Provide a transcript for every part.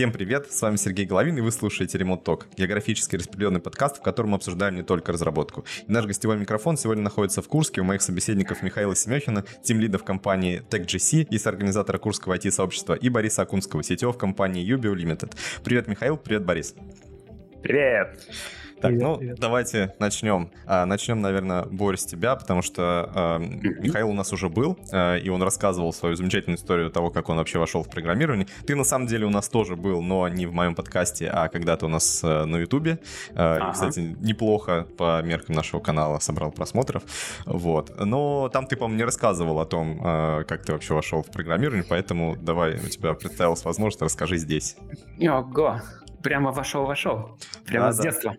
Всем привет, с вами Сергей Головин, и вы слушаете Remote Talk, географически распределенный подкаст, в котором мы обсуждаем не только разработку. И наш гостевой микрофон сегодня находится в Курске у моих собеседников Михаила Семехина, тимлида в компании TechGC и соорганизатора Курского IT-сообщества, и Бориса Акунского, сетевого компании Ubio Limited. Привет, Михаил, привет, Борис. Привет! Так, привет, ну привет. давайте начнем. А, начнем, наверное, Борь, с тебя, потому что а, Михаил у нас уже был, а, и он рассказывал свою замечательную историю того, как он вообще вошел в программирование. Ты на самом деле у нас тоже был, но не в моем подкасте, а когда-то у нас а, на Ютубе. А, ага. Кстати, неплохо по меркам нашего канала собрал просмотров. Вот. Но там ты, по-моему, не рассказывал о том, а, как ты вообще вошел в программирование, поэтому давай, у тебя представилась возможность, расскажи здесь. Ого, прямо вошел-вошел. Прямо да, с да. детства.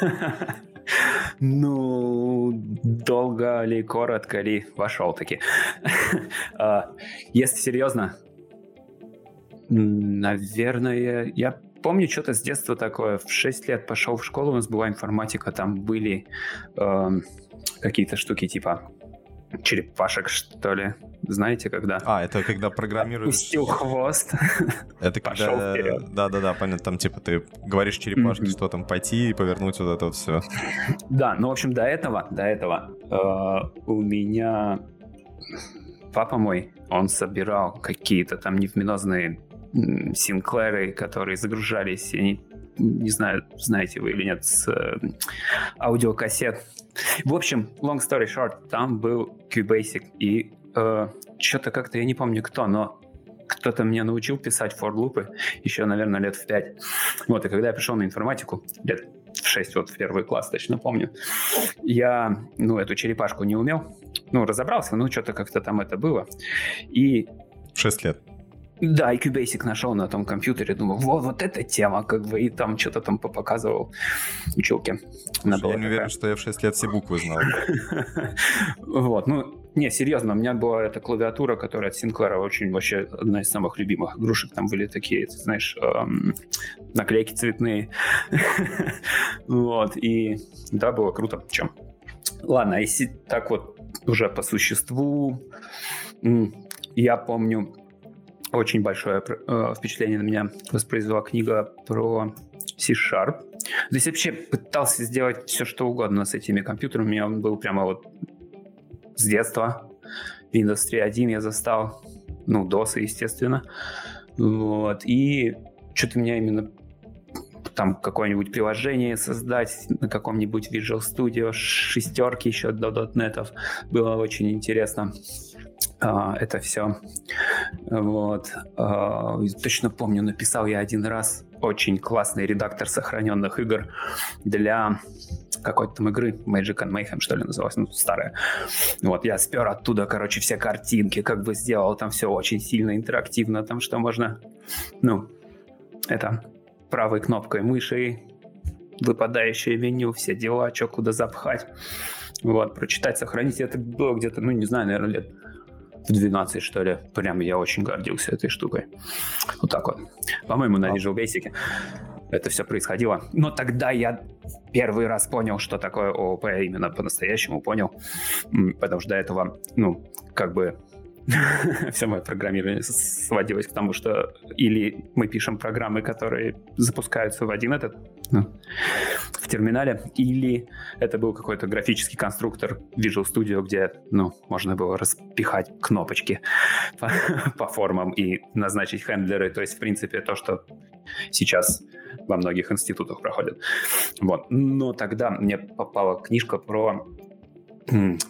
Ну, долго ли, коротко ли, вошел таки. А, если серьезно, наверное, я помню что-то с детства такое. В 6 лет пошел в школу, у нас была информатика, там были э, какие-то штуки типа черепашек, что ли. Знаете, когда? А, это когда программируешь... Пустил хвост, это пошел когда... вперед. Да-да-да, понятно, там типа ты говоришь черепашке, mm-hmm. что там пойти и повернуть вот это вот все. Да, ну, в общем, до этого, до этого э, у меня папа мой, он собирал какие-то там невменозные Синклеры, которые загружались, они не знаю, знаете вы или нет, с э, аудиокассет. В общем, long story short, там был QBasic, и э, что-то как-то, я не помню кто, но кто-то меня научил писать for лупы еще, наверное, лет в пять. Вот, и когда я пришел на информатику, лет в 6, вот в первый класс, точно помню, я, ну, эту черепашку не умел, ну, разобрался, ну, что-то как-то там это было. И... 6 лет. Да, IQ Basic нашел на том компьютере, думаю, вот, вот эта тема, как бы, и там что-то там показывал училке. я не такая. уверен, что я в 6 лет все буквы знал. Вот, ну, не, серьезно, у меня была эта клавиатура, которая от Синклера очень вообще одна из самых любимых игрушек. Там были такие, ты знаешь, эм, наклейки цветные. Вот, и да, было круто. Чем? Ладно, а если так вот уже по существу, я помню, очень большое э, впечатление на меня воспроизвела книга про C-Sharp. Здесь вообще пытался сделать все, что угодно с этими компьютерами. У меня был прямо вот с детства. Windows 3.1 я застал. Ну, DOS, естественно. Вот. И что-то меня именно там какое-нибудь приложение создать на каком-нибудь Visual Studio, шестерки еще до .NET. Было очень интересно а, это все. Вот. А, точно помню, написал я один раз очень классный редактор сохраненных игр для какой-то там игры Magic and Mayhem, что ли, называлась, ну, старая. Вот, я спер оттуда, короче, все картинки, как бы сделал там все очень сильно интерактивно, там что можно, ну, это, правой кнопкой мыши, выпадающее меню, все дела, что куда запхать. Вот, прочитать, сохранить. Это было где-то, ну, не знаю, наверное, лет в 12, что ли. Прям я очень гордился этой штукой. Вот так вот. По-моему, на Visual Basic это все происходило. Но тогда я первый раз понял, что такое ООП именно по-настоящему понял. Потому что до этого, ну, как бы все мое программирование сводилось к тому, что или мы пишем программы, которые запускаются в один этот ну, в терминале, или это был какой-то графический конструктор Visual Studio, где ну, можно было распихать кнопочки по, по формам и назначить хендлеры. То есть, в принципе, то, что сейчас во многих институтах проходит. Вот. Но тогда мне попала книжка про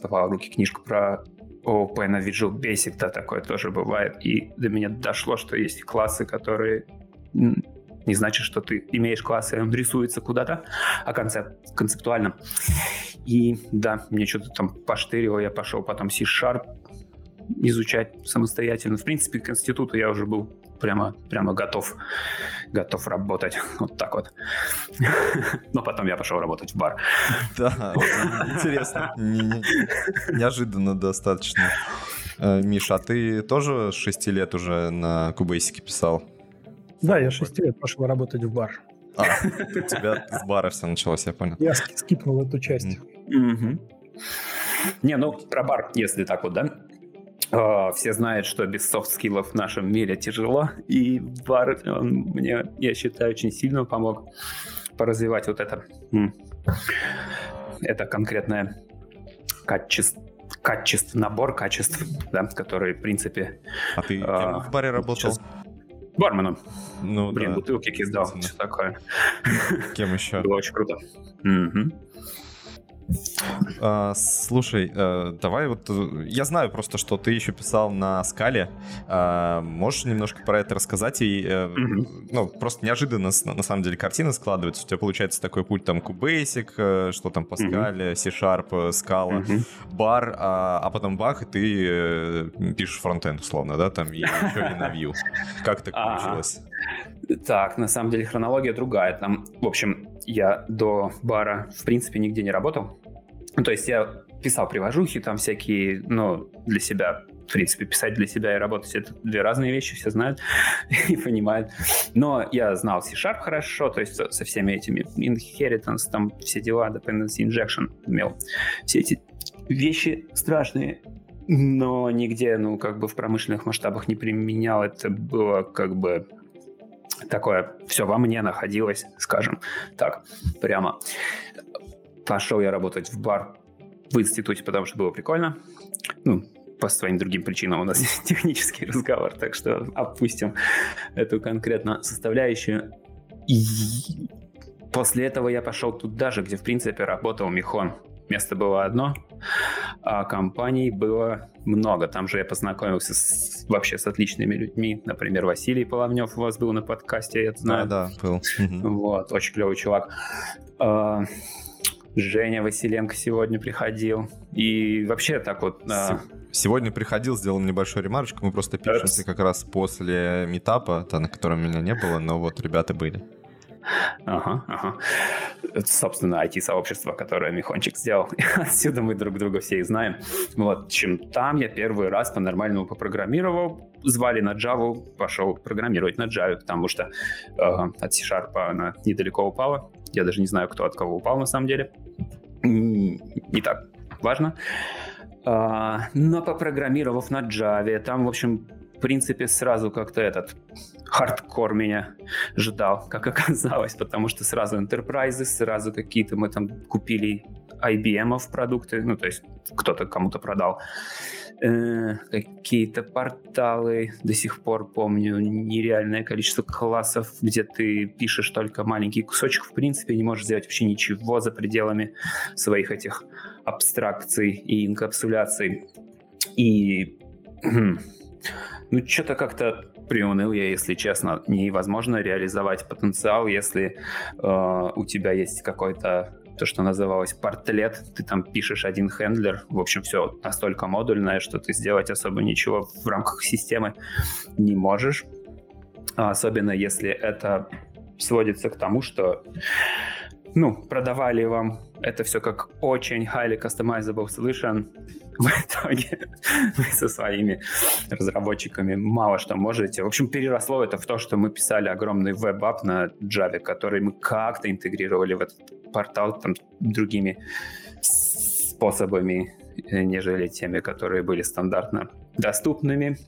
попала в руки книжка про ООП на Visual Basic, да, такое тоже бывает. И до меня дошло, что есть классы, которые не значит, что ты имеешь классы, он рисуется куда-то, а концеп, концептуально. И да, мне что-то там поштырило, я пошел потом C-Sharp изучать самостоятельно. В принципе, к институту я уже был прямо, прямо готов, готов работать. Вот так вот. Но потом я пошел работать в бар. Да, интересно. Неожиданно достаточно. Э, Миша, а ты тоже с 6 лет уже на Кубейсике писал? Да, я 6 лет пошел работать в бар. А, у тебя с бара все началось, я понял. Я скипнул эту часть. Не, ну про бар, если так вот, да? Э, все знают, что без soft skill-ов в нашем мире тяжело, и бар он мне, я считаю, очень сильно помог поразвивать вот это, это конкретное качество, качеств, набор качеств, да, которые, в принципе... А ты э, в баре работал? Сейчас... Барменом. Ну, Блин, да. бутылки кидал, все такое. Кем еще? Было очень круто. Угу. А, слушай, а, давай вот... Э, я знаю просто, что ты еще писал на скале. А, можешь немножко про это рассказать? И, mm-hmm. ну, просто неожиданно, на самом деле, картина складывается. У тебя получается такой путь там QBasic, что там Pascal, mm-hmm. C-Sharp, Scala, mm-hmm. Bar, а, а потом бах, и ты пишешь фронтенд, условно, да, там, и еще и на Vue. Как так получилось? Так, на самом деле хронология другая. Там, в общем, я до бара, в принципе, нигде не работал. Ну, то есть я писал привожухи, там всякие, ну, для себя, в принципе, писать для себя и работать — это две разные вещи, все знают и понимают. Но я знал C-Sharp хорошо, то есть со всеми этими inheritance, там все дела, dependency injection имел. Все эти вещи страшные, но нигде, ну, как бы в промышленных масштабах не применял. Это было как бы такое все во мне находилось, скажем так, прямо. Пошел я работать в бар в институте, потому что было прикольно. Ну, по своим другим причинам у нас технический разговор, так что опустим эту конкретно составляющую. И после этого я пошел туда же, где, в принципе, работал Михон. Место было одно, а компаний было много. Там же я познакомился с, вообще с отличными людьми. Например, Василий Половнев у вас был на подкасте, я это знаю. Да, да, был. Вот, очень клевый чувак. А, Женя Василенко сегодня приходил. И вообще так вот... А, сегодня приходил, сделал небольшую ремарочку. Мы просто пишемся как раз после метапа, на котором меня не было, но вот ребята были. Ага, ага. Это, собственно, IT-сообщество, которое Михончик сделал. Отсюда мы друг друга все и знаем. Вот, чем там я первый раз по-нормальному попрограммировал. Звали на Java, пошел программировать на Java, потому что э, от C-Sharp она недалеко упала. Я даже не знаю, кто от кого упал на самом деле. Не так важно. Uh, но попрограммировав на Java, там, в общем, в принципе, сразу как-то этот хардкор меня ждал, как оказалось, потому что сразу enterprise, сразу какие-то мы там купили IBM продукты, ну, то есть кто-то кому-то продал. Э, какие-то порталы, до сих пор помню нереальное количество классов, где ты пишешь только маленький кусочек, в принципе, не можешь сделать вообще ничего за пределами своих этих абстракций и инкапсуляций. И ну, что-то как-то приуныл я, если честно. Невозможно реализовать потенциал, если э, у тебя есть какой-то то, что называлось портлет, ты там пишешь один хендлер, в общем, все настолько модульное, что ты сделать особо ничего в рамках системы не можешь. Особенно если это сводится к тому, что ну, продавали вам это все как очень highly customizable solution. В итоге вы со своими разработчиками мало что можете. В общем, переросло это в то, что мы писали огромный веб-ап на Java, который мы как-то интегрировали в этот портал там, другими способами, э, нежели теми, которые были стандартно доступными.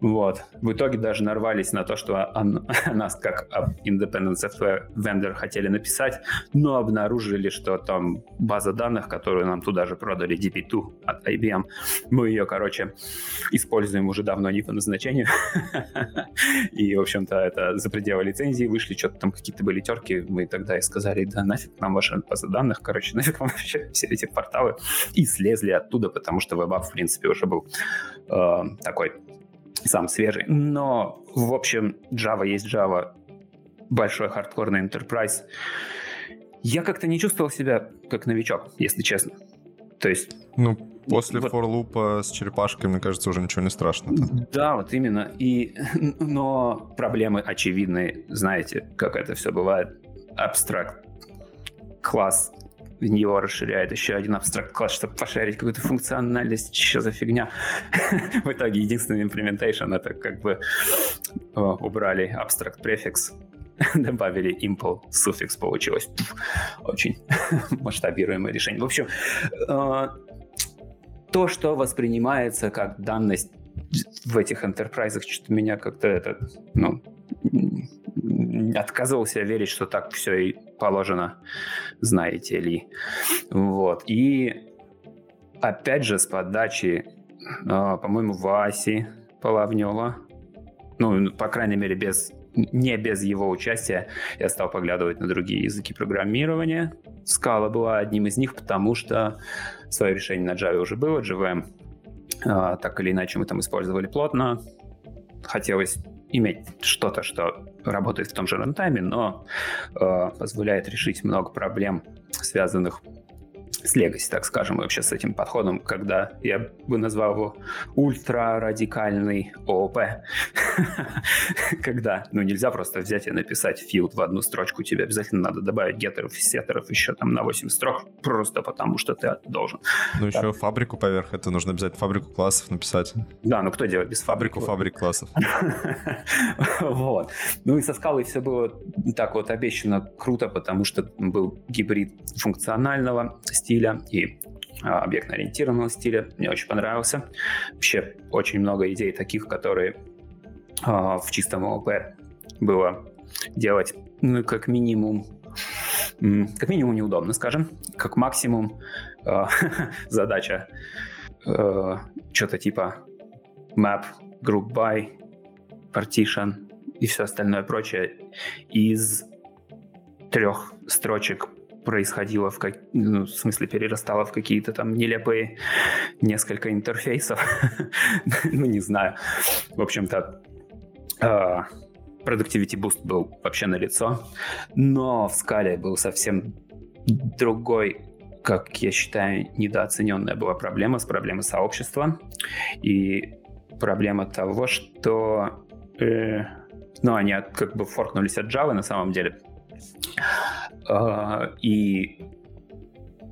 Вот. В итоге даже нарвались на то, что нас как Independent Software Vendor хотели написать, но обнаружили, что там база данных, которую нам туда же продали DB2 от IBM, мы ее, короче, используем уже давно не по назначению. И, в общем-то, это за пределы лицензии вышли, что-то там какие-то были терки, мы тогда и сказали, да нафиг нам ваша база данных, короче, нафиг вам вообще все эти порталы. И слезли оттуда, потому что WebApp, в принципе, уже был э, Э, такой сам свежий. Но, в общем, Java есть Java, большой хардкорный enterprise. Я как-то не чувствовал себя как новичок, если честно. То есть... Ну, после вот, форлупа с черепашкой, мне кажется, уже ничего не страшно. Да, вот именно. И, но проблемы очевидные. Знаете, как это все бывает. Абстракт класс в него расширяет еще один абстракт-класс, чтобы пошарить какую-то функциональность, что за фигня. в итоге единственный implementation это как бы убрали абстракт префикс, добавили impl суффикс, получилось очень масштабируемое решение. В общем, э, то, что воспринимается как данность в этих enterprise что-то меня как-то это, ну, отказывался верить, что так все и положено, знаете ли. Вот. И опять же с подачи, э, по-моему, Васи Половнева, ну, по крайней мере, без не без его участия я стал поглядывать на другие языки программирования. Scala была одним из них, потому что свое решение на Java уже было, JVM а, так или иначе мы там использовали плотно. Хотелось иметь что-то, что работает в том же рантайме, но э, позволяет решить много проблем, связанных с Legacy, так скажем, вообще с этим подходом, когда я бы назвал его ультра-радикальный ООП. когда, ну, нельзя просто взять и написать филд в одну строчку, тебе обязательно надо добавить геттеров и сеттеров еще там на 8 строк, просто потому что ты должен. Ну, еще фабрику поверх, это нужно обязательно фабрику классов написать. Да, ну кто делает без фабрику? Фабрик классов. Вот. Ну и со скалой все было так вот обещано круто, потому что был гибрид функционального стиля и а, объектно-ориентированного стиля. Мне очень понравился. Вообще очень много идей таких, которые а, в чистом ООП было делать, ну, как минимум, как минимум неудобно, скажем, как максимум а, задача что-то типа map, group by, partition и все остальное прочее из трех строчек происходило в, как, ну, в смысле перерастало в какие-то там нелепые несколько интерфейсов. ну, не знаю. В общем-то, Productivity Boost был вообще на лицо, но в скале был совсем другой как я считаю, недооцененная была проблема с проблемой сообщества и проблема того, что э, ну, они как бы форкнулись от Java на самом деле. А, и,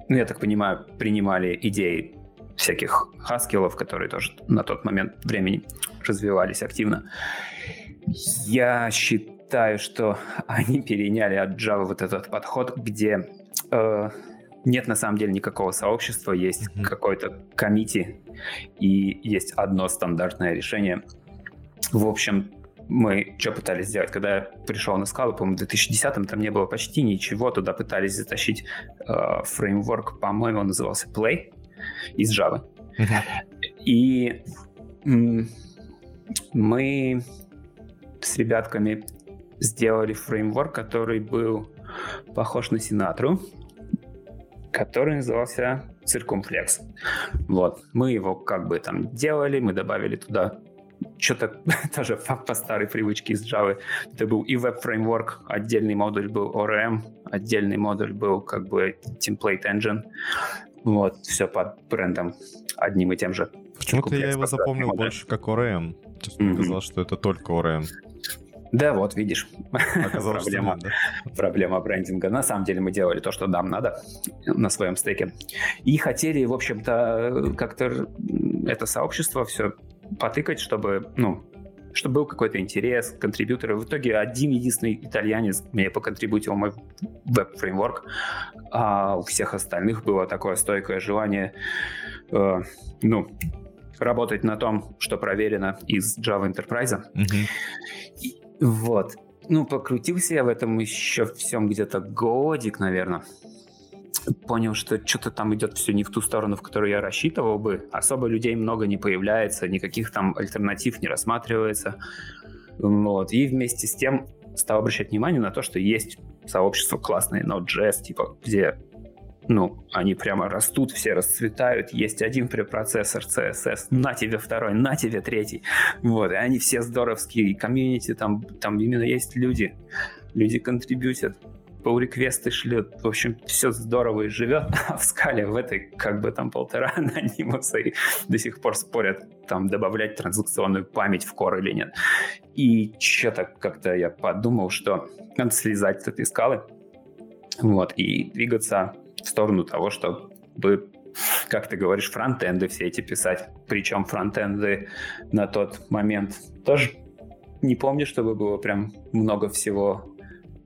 ну, я так понимаю, принимали идеи всяких хаскилов, которые тоже на тот момент времени развивались активно. Я считаю, что они переняли от Java вот этот подход, где э, нет на самом деле никакого сообщества, есть mm-hmm. какой-то комити и есть одно стандартное решение. В общем, мы что пытались сделать? Когда я пришел на скалу, по-моему, в 2010-м там не было почти ничего, туда пытались затащить э, фреймворк, по-моему, он назывался Play из Java. И мы с ребятками сделали фреймворк, который был похож на Синатру, который назывался Circumflex. Вот. Мы его как бы там делали, мы добавили туда что-то тоже по старой привычке из Java. Это был и веб-фреймворк, отдельный модуль был ORM, отдельный модуль был как бы template engine. Вот, все под брендом одним и тем же. Почему-то я его запомнил модуль. больше как ORM. Честно mm-hmm. казалось, что это только ORM. Да, вот, видишь. Оказалось, проблема, да. проблема брендинга. На самом деле мы делали то, что нам надо на своем стеке. И хотели, в общем-то, как-то это сообщество все потыкать, чтобы, ну, чтобы был какой-то интерес, контрибьюторы. В итоге один единственный итальянец мне поконтрибутил мой веб-фреймворк, а у всех остальных было такое стойкое желание, э, ну, работать на том, что проверено из Java Enterprise. Mm-hmm. вот. Ну, покрутился я в этом еще всем где-то годик, наверное понял, что что-то там идет все не в ту сторону, в которую я рассчитывал бы. Особо людей много не появляется, никаких там альтернатив не рассматривается. Вот. И вместе с тем стал обращать внимание на то, что есть сообщество классное Node.js, типа, где ну, они прямо растут, все расцветают, есть один препроцессор CSS, на тебе второй, на тебе третий, вот, и они все здоровские, комьюнити, там, там именно есть люди, люди контрибьютят, pull реквесты шлет. В общем, все здорово и живет. А в скале в этой как бы там полтора анонимуса и до сих пор спорят, там добавлять транзакционную память в core или нет. И что-то как-то я подумал, что надо слезать с этой скалы вот, и двигаться в сторону того, чтобы как ты говоришь, фронтенды все эти писать. Причем фронтенды на тот момент тоже не помню, чтобы было прям много всего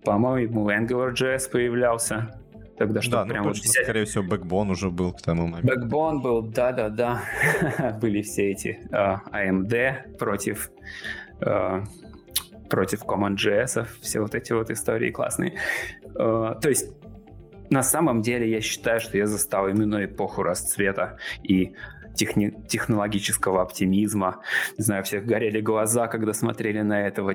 по-моему, AngularJS появлялся. Тогда что да, ну прям точно, вот взять- скорее всего, Backbone уже был к тому моменту. Backbone был, да-да-да. Были все эти а, AMD против а, против CommonJS, все вот эти вот истории классные. А, то есть на самом деле я считаю, что я застал именно эпоху расцвета и техни- технологического оптимизма. Не знаю, всех горели глаза, когда смотрели на этого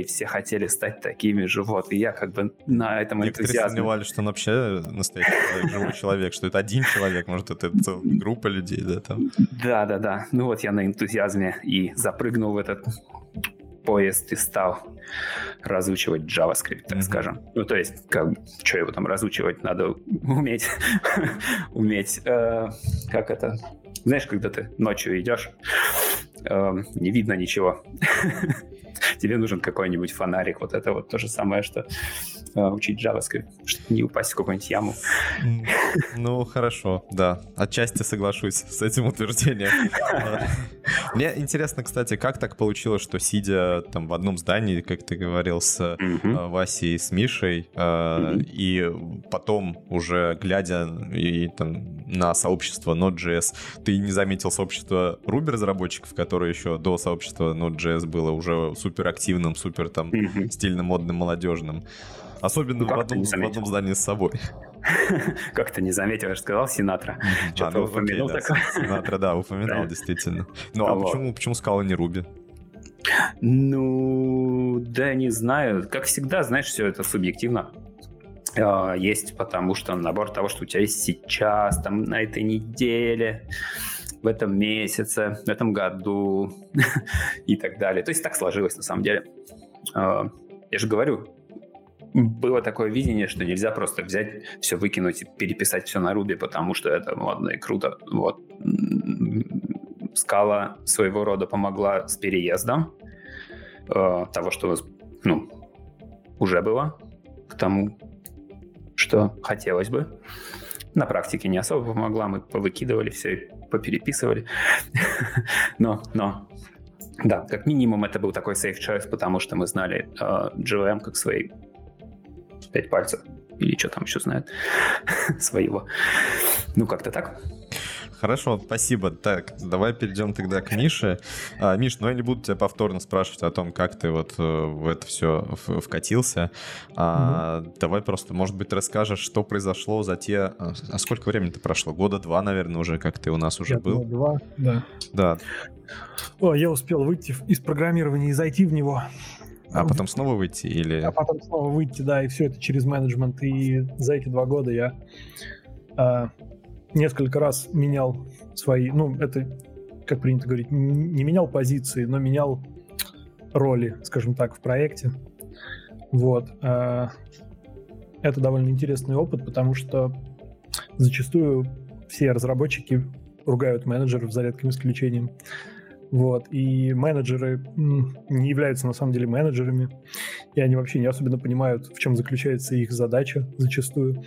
и все хотели стать такими же. Вот, и я как бы на этом Некоторые энтузиазме. сомневались, что он вообще настоящий человек, живой человек, что это один человек, может, это целая группа людей, да, там. Да, да, да. Ну вот я на энтузиазме и запрыгнул в этот поезд и стал разучивать JavaScript, так Мгм. скажем. Ну, то есть, как, что его там разучивать, надо уметь, уметь, э, как это, знаешь, когда ты ночью идешь, э, не видно ничего, тебе нужен какой-нибудь фонарик, вот это вот то же самое, что э, учить JavaScript, чтобы не упасть в какую-нибудь яму. Ну, хорошо, да. Отчасти соглашусь с этим утверждением. Мне интересно, кстати, как так получилось, что сидя там в одном здании, как ты говорил, с э, Васей и с Мишей, э, и потом уже глядя и там на сообщество Node.js, ты не заметил сообщество Ruby разработчиков, которое еще до сообщества Node.js было уже супер активным, супер там Мгм. стильным, модным, молодежным. Особенно Ну, в, как ты одном, в одном здании с собой. Как ты не заметил, я же сказал Синатра. Что-то упомянул такое. Синатра, да, упоминал, действительно. Ну, а почему, сказала не Руби? Ну, да, не знаю. Как всегда, знаешь, все это субъективно. А, Есть потому что набор того, что у тебя есть сейчас, там, на этой неделе, в этом месяце, в этом году и так далее. То есть так сложилось на самом деле. А, Я же говорю, было такое видение, что нельзя просто взять все выкинуть и переписать все на Руби, потому что это модно и круто. Вот. Скала своего рода помогла с переездом э, того, что ну, уже было, к тому, что хотелось бы. На практике не особо помогла, мы повыкидывали все, попереписывали. но, но, да, как минимум это был такой safe choice, потому что мы знали э, GVM как свои пять пальцев. Или что там еще знает своего. Ну, как-то так. Хорошо, спасибо. Так, давай перейдем тогда к Мише. А, Миш, ну я не буду тебя повторно спрашивать о том, как ты вот э, в это все вкатился. А, Давай просто, может быть, расскажешь, что произошло за те... А а сколько времени-то прошло? Года два, наверное, уже, как ты у нас уже Я был. Два, да. Да. О, я успел выйти из программирования и зайти в него. А потом снова выйти или... А потом снова выйти, да, и все это через менеджмент. И за эти два года я а, несколько раз менял свои, ну, это, как принято говорить, не менял позиции, но менял роли, скажем так, в проекте. Вот. а, это довольно интересный опыт, потому что зачастую все разработчики ругают менеджеров за редким исключением. Вот. И менеджеры не являются на самом деле менеджерами, и они вообще не особенно понимают, в чем заключается их задача зачастую.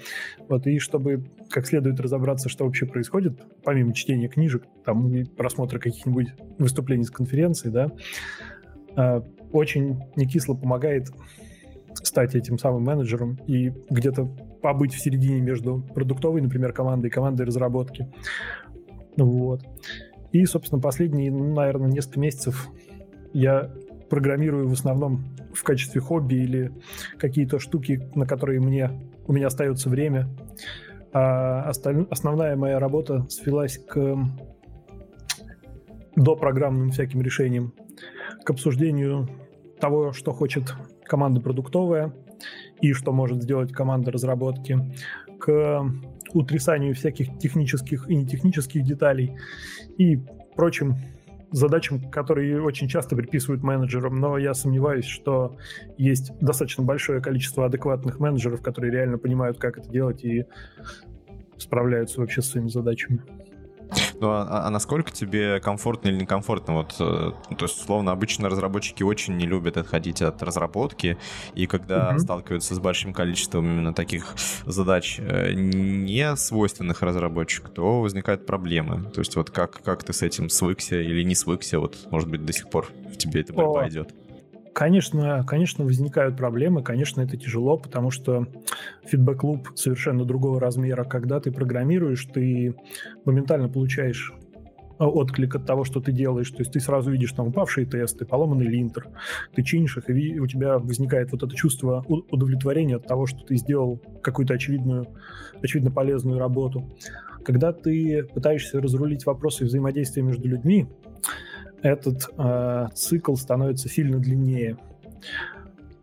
Вот. И чтобы как следует разобраться, что вообще происходит, помимо чтения книжек, там, и просмотра каких-нибудь выступлений с конференции, да, а, очень не кисло помогает стать этим самым менеджером и где-то побыть в середине между продуктовой, например, командой и командой разработки. Вот. И, собственно, последние, ну, наверное, несколько месяцев я программирую в основном в качестве хобби или какие-то штуки, на которые мне, у меня остается время. А осталь- основная моя работа свелась к допрограммным всяким решениям, к обсуждению того, что хочет команда продуктовая и что может сделать команда разработки, к утрясанию всяких технических и нетехнических деталей и прочим задачам, которые очень часто приписывают менеджерам, но я сомневаюсь, что есть достаточно большое количество адекватных менеджеров, которые реально понимают, как это делать и справляются вообще с своими задачами. Ну, а, а насколько тебе комфортно или некомфортно? Вот, э, то есть, условно, обычно разработчики очень не любят отходить от разработки, и когда Мгм. сталкиваются с большим количеством именно таких задач, э, не свойственных разработчику, то возникают проблемы. То есть, вот как, как ты с этим свыкся или не свыкся, вот, может быть, до сих пор в тебе эта борьба О. идет? Конечно, конечно, возникают проблемы, конечно, это тяжело, потому что фидбэк-клуб совершенно другого размера. Когда ты программируешь, ты моментально получаешь а, отклик от того, что ты делаешь. То есть ты сразу видишь там упавшие тесты, поломанный линтер, ты чинишь их, и у тебя возникает вот это чувство удовлетворения от того, что ты сделал какую-то очевидную, очевидно полезную работу. Когда ты пытаешься разрулить вопросы взаимодействия между людьми, этот э, цикл становится сильно длиннее.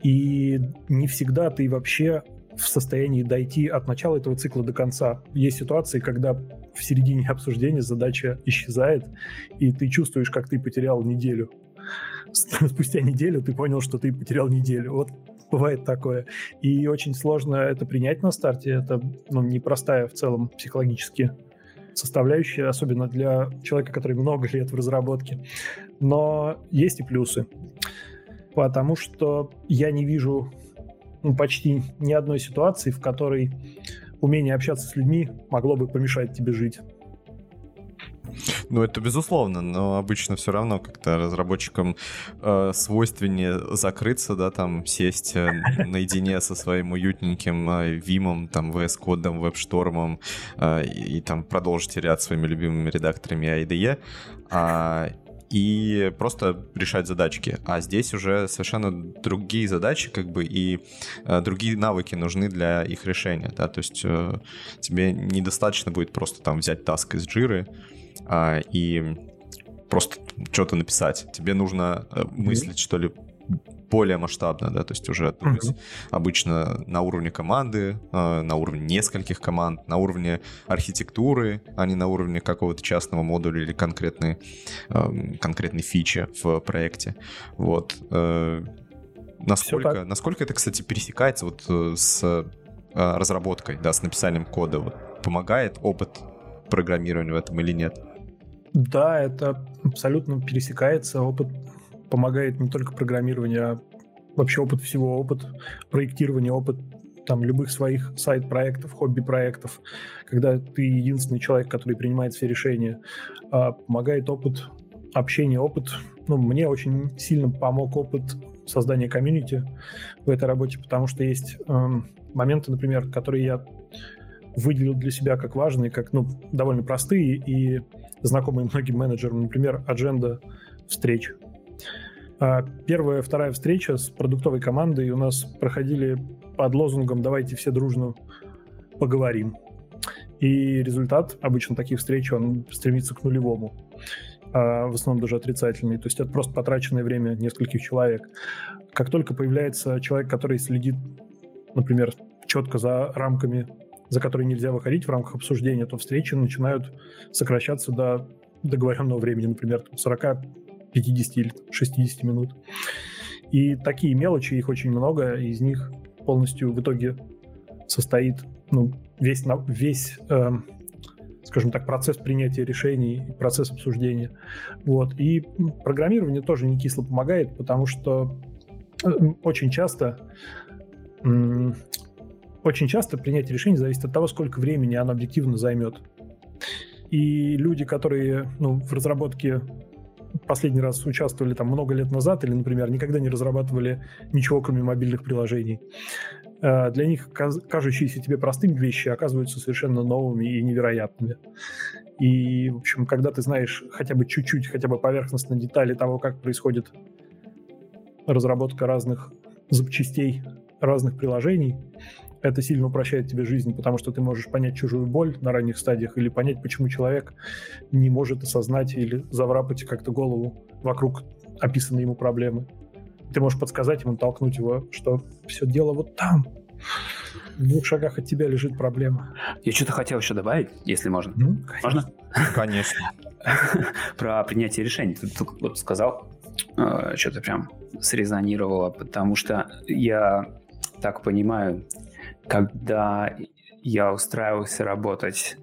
И не всегда ты вообще в состоянии дойти от начала этого цикла до конца. Есть ситуации, когда в середине обсуждения задача исчезает, и ты чувствуешь, как ты потерял неделю. Спустя неделю ты понял, что ты потерял неделю. Вот бывает такое. И очень сложно это принять на старте. Это ну, непростая в целом психологически составляющая, особенно для человека, который много лет в разработке. Но есть и плюсы. Потому что я не вижу ну, почти ни одной ситуации, в которой умение общаться с людьми могло бы помешать тебе жить. Ну, это безусловно, но обычно все равно как-то разработчикам э, свойственнее закрыться, да, там, сесть э, наедине со своим уютненьким э, Вимом, там, VS Кодом, WebStorm э, и, и там продолжить ряд своими любимыми редакторами IDE. А, и просто решать задачки. А здесь уже совершенно другие задачи, как бы, и э, другие навыки нужны для их решения, да, то есть э, тебе недостаточно будет просто там взять таск из джиры, а, и просто что-то написать. Тебе нужно mm-hmm. мыслить, что ли, более масштабно, да, то есть уже mm-hmm. обычно на уровне команды, э, на уровне нескольких команд, на уровне архитектуры, а не на уровне какого-то частного модуля или конкретной, э, конкретной фичи в проекте. Вот. Э, насколько, насколько это, кстати, пересекается вот с разработкой, да, с написанием кода? Вот помогает опыт программирования в этом или нет? Да, это абсолютно пересекается. Опыт помогает не только программированию, а вообще опыт всего, опыт проектирования, опыт там любых своих сайт-проектов, хобби-проектов, когда ты единственный человек, который принимает все решения, а помогает опыт общения, опыт, ну, мне очень сильно помог опыт создания комьюнити в этой работе, потому что есть эм, моменты, например, которые я выделил для себя как важные, как ну, довольно простые и знакомые многим менеджерам, например, адженда встреч. А первая, вторая встреча с продуктовой командой у нас проходили под лозунгом «давайте все дружно поговорим». И результат обычно таких встреч, он стремится к нулевому. А в основном даже отрицательный. То есть это просто потраченное время нескольких человек. Как только появляется человек, который следит, например, четко за рамками за которые нельзя выходить в рамках обсуждения, то встречи начинают сокращаться до договоренного времени, например, 40, 50 или 60 минут. И такие мелочи, их очень много, из них полностью в итоге состоит ну, весь, весь э, скажем так, процесс принятия решений, процесс обсуждения. Вот. И программирование тоже не кисло помогает, потому что э, очень часто очень часто принятие решений зависит от того, сколько времени оно объективно займет. И люди, которые ну, в разработке последний раз участвовали там много лет назад или, например, никогда не разрабатывали ничего, кроме мобильных приложений, э, для них кажущиеся тебе простыми вещи оказываются совершенно новыми и невероятными. И, в общем, когда ты знаешь хотя бы чуть-чуть, хотя бы поверхностно детали того, как происходит разработка разных запчастей разных приложений, это сильно упрощает тебе жизнь, потому что ты можешь понять чужую боль на ранних стадиях или понять, почему человек не может осознать или заврапать как-то голову вокруг описанной ему проблемы. Ты можешь подсказать ему, толкнуть его, что все дело вот там. В двух шагах от тебя лежит проблема. Я что-то хотел еще добавить, если можно. Ну, можно? Конечно. Про принятие решений. Ты вот сказал, э, что-то прям срезонировало, потому что я так понимаю, когда я устраивался работать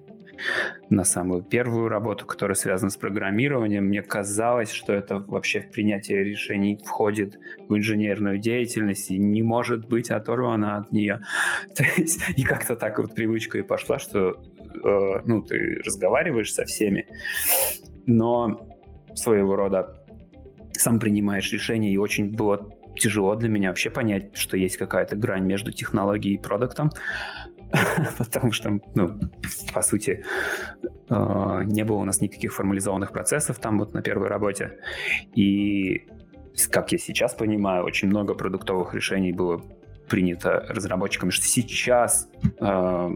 на самую первую работу, которая связана с программированием, мне казалось, что это вообще в принятие решений входит в инженерную деятельность и не может быть оторвано от нее. То есть, и как-то так вот привычка и пошла, что э, ну, ты разговариваешь со всеми, но своего рода сам принимаешь решения, и очень было тяжело для меня вообще понять, что есть какая-то грань между технологией и продуктом, потому что, ну, по сути, э, не было у нас никаких формализованных процессов там вот на первой работе. И, как я сейчас понимаю, очень много продуктовых решений было принято разработчиками, что сейчас э,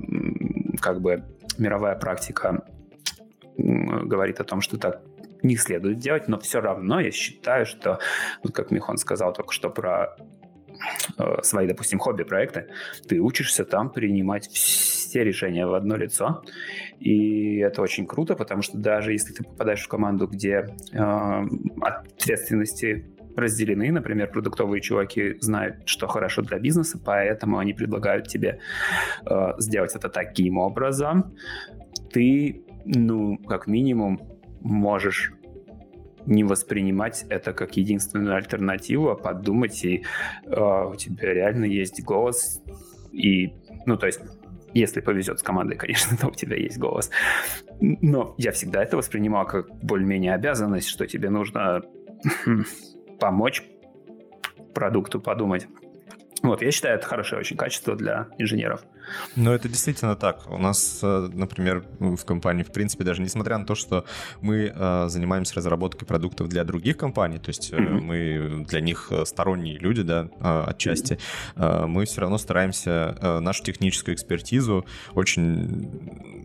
как бы мировая практика говорит о том, что так не следует делать, но все равно я считаю, что, вот как Михон сказал только что про э, свои, допустим, хобби-проекты, ты учишься там принимать все решения в одно лицо, и это очень круто, потому что даже если ты попадаешь в команду, где э, ответственности разделены, например, продуктовые чуваки знают, что хорошо для бизнеса, поэтому они предлагают тебе э, сделать это таким образом, ты, ну, как минимум, можешь не воспринимать это как единственную альтернативу, а подумать, и э, у тебя реально есть голос, и, ну, то есть, если повезет с командой, конечно, то у тебя есть голос. Но я всегда это воспринимал как более-менее обязанность, что тебе нужно помочь продукту подумать. Вот, я считаю, это хорошее очень качество для инженеров. Ну, это действительно так. У нас, э, например, в компании, в принципе, даже несмотря на то, что мы э, занимаемся разработкой продуктов для других компаний, то есть mm-hmm. мы для них сторонние люди, да, отчасти, mm-hmm. мы все равно стараемся нашу техническую экспертизу очень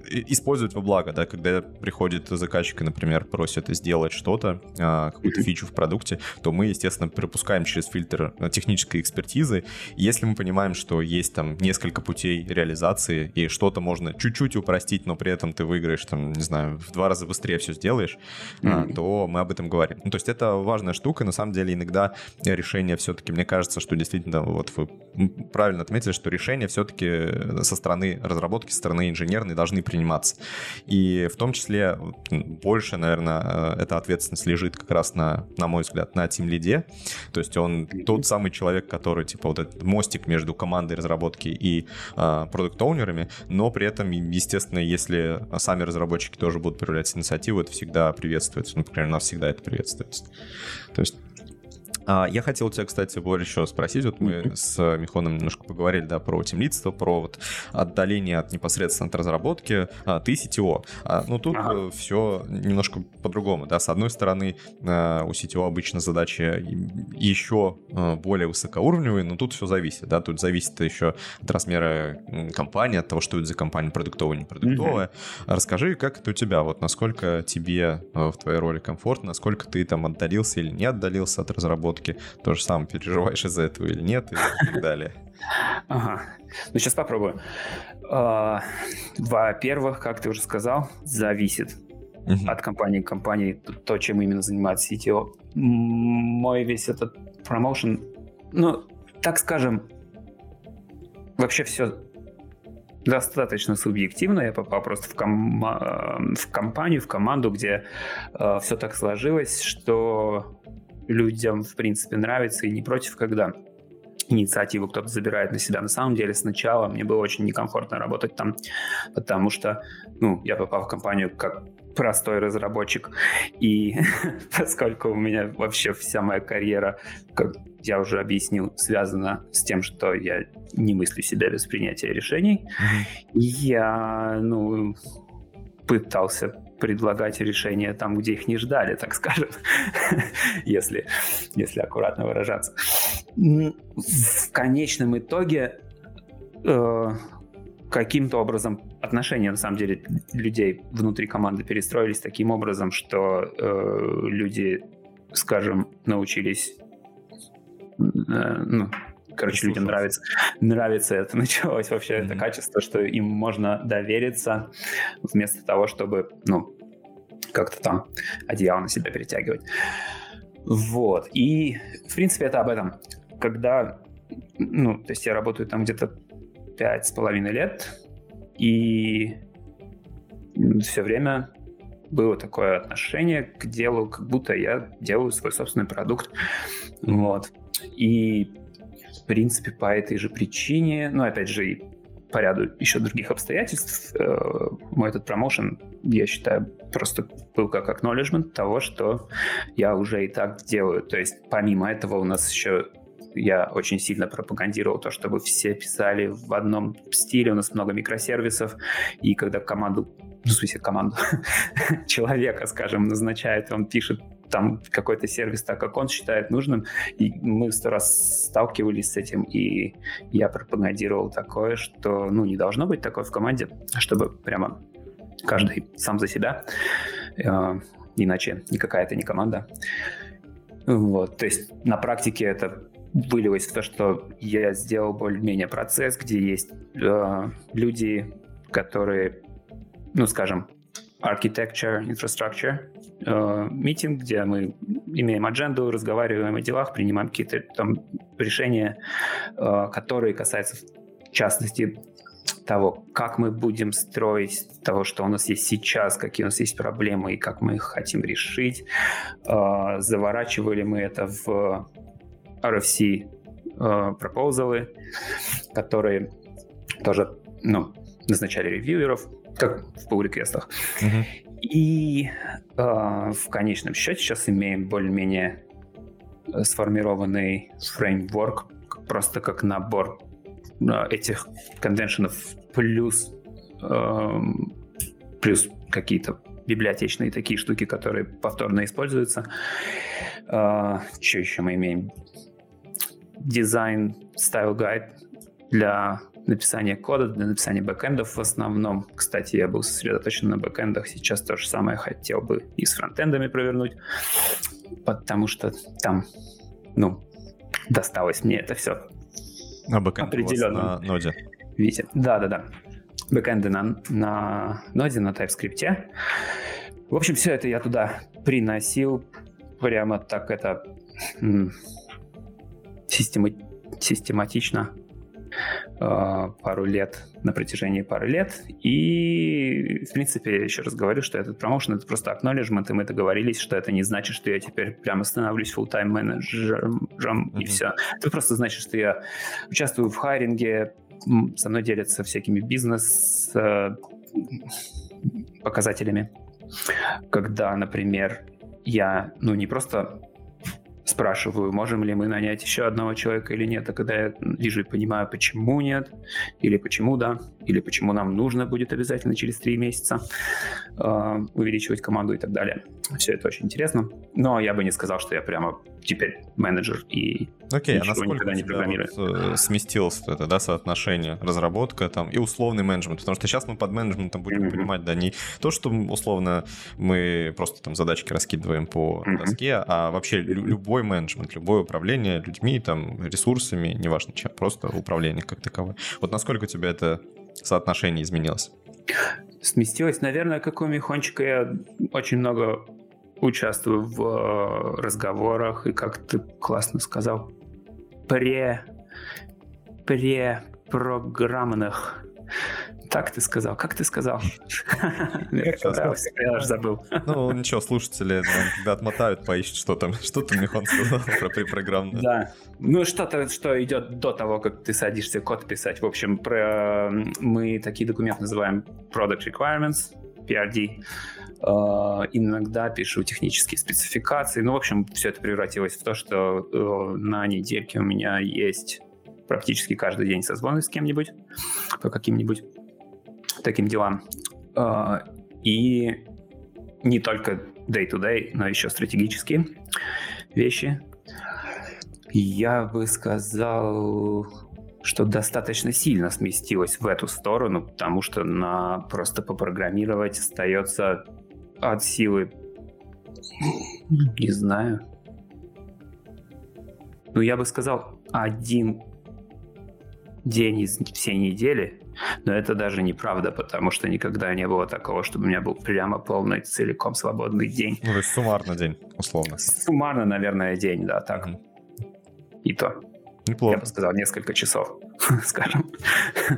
использовать во благо, да, когда приходит заказчик и, например, просит сделать что-то, какую-то mm-hmm. фичу в продукте, то мы, естественно, пропускаем через фильтр технической экспертизы. Если мы понимаем, что есть там несколько путей реализации, и что-то можно чуть-чуть упростить, но при этом ты выиграешь, там, не знаю, в два раза быстрее все сделаешь, mm-hmm. то мы об этом говорим. Ну, то есть это важная штука, на самом деле иногда решение все-таки, мне кажется, что действительно, вот вы правильно отметили, что решения все-таки со стороны разработки, со стороны инженерной должны приниматься. И в том числе больше, наверное, э, эта ответственность лежит как раз на, на мой взгляд, на тим лиде. То есть он тот самый человек, который, типа, вот этот мостик между командой разработки и а, продукт-оунерами, но при этом, естественно, если сами разработчики тоже будут проявлять инициативу, это всегда приветствуется. Например, у нас всегда это приветствуется. То есть а, я хотел тебя, кстати, Боря, еще спросить. Вот мы mm-hmm. с Михоном немножко поговорили, да, про темлидство, про вот отдаление от непосредственно от разработки. А, ты CTO. А, ну, тут ага. Э, все немножко по-другому, да. С одной стороны, э, у CTO обычно задачи еще э, более высокоуровневые, но тут все зависит, да. Тут зависит еще от размера компании, от того, что это за компания, продуктовая, не продуктовая. Mm-hmm. Расскажи, как это у тебя, вот насколько тебе в твоей роли комфортно, насколько ты там отдалился или не отдалился от разработки, разработки, то же самое, переживаешь из-за этого или нет, и так далее. Ага. Ну, сейчас попробую. А, во-первых, как ты уже сказал, зависит от компании к компании то, чем именно занимается CTO. Мой весь этот промоушен, ну, так скажем, вообще все достаточно субъективно. Я попал просто в, ком- в компанию, в команду, где э, все так сложилось, что людям, в принципе, нравится и не против, когда инициативу кто-то забирает на себя. На самом деле сначала мне было очень некомфортно работать там, потому что ну, я попал в компанию как простой разработчик, и поскольку у меня вообще вся моя карьера, как я уже объяснил, связана с тем, что я не мыслю себя без принятия решений, я, ну, пытался предлагать решения там, где их не ждали, так скажем, если, если аккуратно выражаться. В конечном итоге э, каким-то образом отношения, на самом деле, людей внутри команды перестроились таким образом, что э, люди, скажем, научились э, ну, короче, людям нравится, нравится это, началось вообще mm-hmm. это качество, что им можно довериться вместо того, чтобы, ну, как-то там одеяло на себя перетягивать. Вот. И, в принципе, это об этом. Когда, ну, то есть я работаю там где-то пять с половиной лет, и все время было такое отношение к делу, как будто я делаю свой собственный продукт. Вот. И принципе, по этой же причине, ну, опять же, и по ряду еще других обстоятельств, э, мой этот промоушен, я считаю, просто был как acknowledgement того, что я уже и так делаю. То есть, помимо этого, у нас еще я очень сильно пропагандировал то, чтобы все писали в одном стиле. У нас много микросервисов, и когда команду, ну, в смысле команду, человека, скажем, назначает, он пишет там какой-то сервис так, как он считает нужным. И мы сто раз сталкивались с этим, и я пропагандировал такое, что ну, не должно быть такое в команде, чтобы прямо каждый сам за себя, э, иначе никакая это не команда. Вот, то есть на практике это вылилось в то, что я сделал более-менее процесс, где есть э, люди, которые, ну, скажем, architecture, infrastructure, э, митинг, где мы имеем адженду, разговариваем о делах, принимаем какие-то там решения, э, которые касаются в частности того, как мы будем строить того, что у нас есть сейчас, какие у нас есть проблемы и как мы их хотим решить. Э, заворачивали мы это в RFC э, пропозалы, которые тоже ну, назначали ревьюеров, как в pull реквестах Uh-huh. И э, в конечном счете сейчас имеем более-менее сформированный фреймворк, просто как набор э, этих конвеншенов плюс, э, плюс какие-то библиотечные такие штуки, которые повторно используются. Э, что еще мы имеем? Дизайн Style Guide для написания кода, для написания бэкэндов в основном. Кстати, я был сосредоточен на бэкэндах, сейчас то же самое хотел бы и с фронтендами провернуть, потому что там, ну, досталось мне это все. А бэкэнд определенно. на ноде? Видите, да-да-да. Бэкэнды на, на ноде, на TypeScript. В общем, все это я туда приносил прямо так это система, систематично пару лет, на протяжении пары лет. И, в принципе, я еще раз говорю, что этот промоушен — это просто acknowledgement, и мы договорились, что это не значит, что я теперь прямо становлюсь full-time менеджером, mm-hmm. и все. Это просто значит, что я участвую в хайринге, со мной делятся всякими бизнес э, показателями. Когда, например, я, ну, не просто спрашиваю, можем ли мы нанять еще одного человека или нет, а когда я вижу и понимаю, почему нет, или почему да, или почему нам нужно будет обязательно через три месяца э, увеличивать команду и так далее. Все это очень интересно. Но я бы не сказал, что я прямо теперь менеджер и Окей, а насколько не программирую. Вот, э, сместилось это, да, соотношение разработка там и условный менеджмент? Потому что сейчас мы под менеджментом будем mm-hmm. понимать, да, не то, что условно мы просто там задачки раскидываем по mm-hmm. доске, а вообще любой менеджмент, любое управление людьми, там, ресурсами, неважно чем, просто управление как таковое. Вот насколько у тебя это соотношение изменилось? Сместилось, наверное, как у Михончика я очень много участвую в э, разговорах, и как ты классно сказал, пре препрограммных так ты сказал? Как ты сказал? Я аж забыл. Ну, ничего, слушатели когда отмотают, поищут, что там, что там Михон сказал про препрограммное. Да. Ну, что-то, что идет до того, как ты садишься код писать. В общем, про... мы такие документы называем Product Requirements, PRD. Uh, иногда пишу технические спецификации. Ну, в общем, все это превратилось в то, что uh, на недельке у меня есть практически каждый день созвоны с кем-нибудь по каким-нибудь таким делам. А, и не только day-to-day, но еще стратегические вещи. Я бы сказал, что достаточно сильно сместилось в эту сторону, потому что на просто попрограммировать остается от силы, не знаю. Ну, я бы сказал, один день из всей недели но это даже неправда, потому что никогда не было такого, чтобы у меня был прямо полный, целиком свободный день. Ну, то есть суммарно день, условно. Суммарно, наверное, день, да, так. Mm-hmm. И то. Неплохо. Я бы сказал, несколько часов, скажем.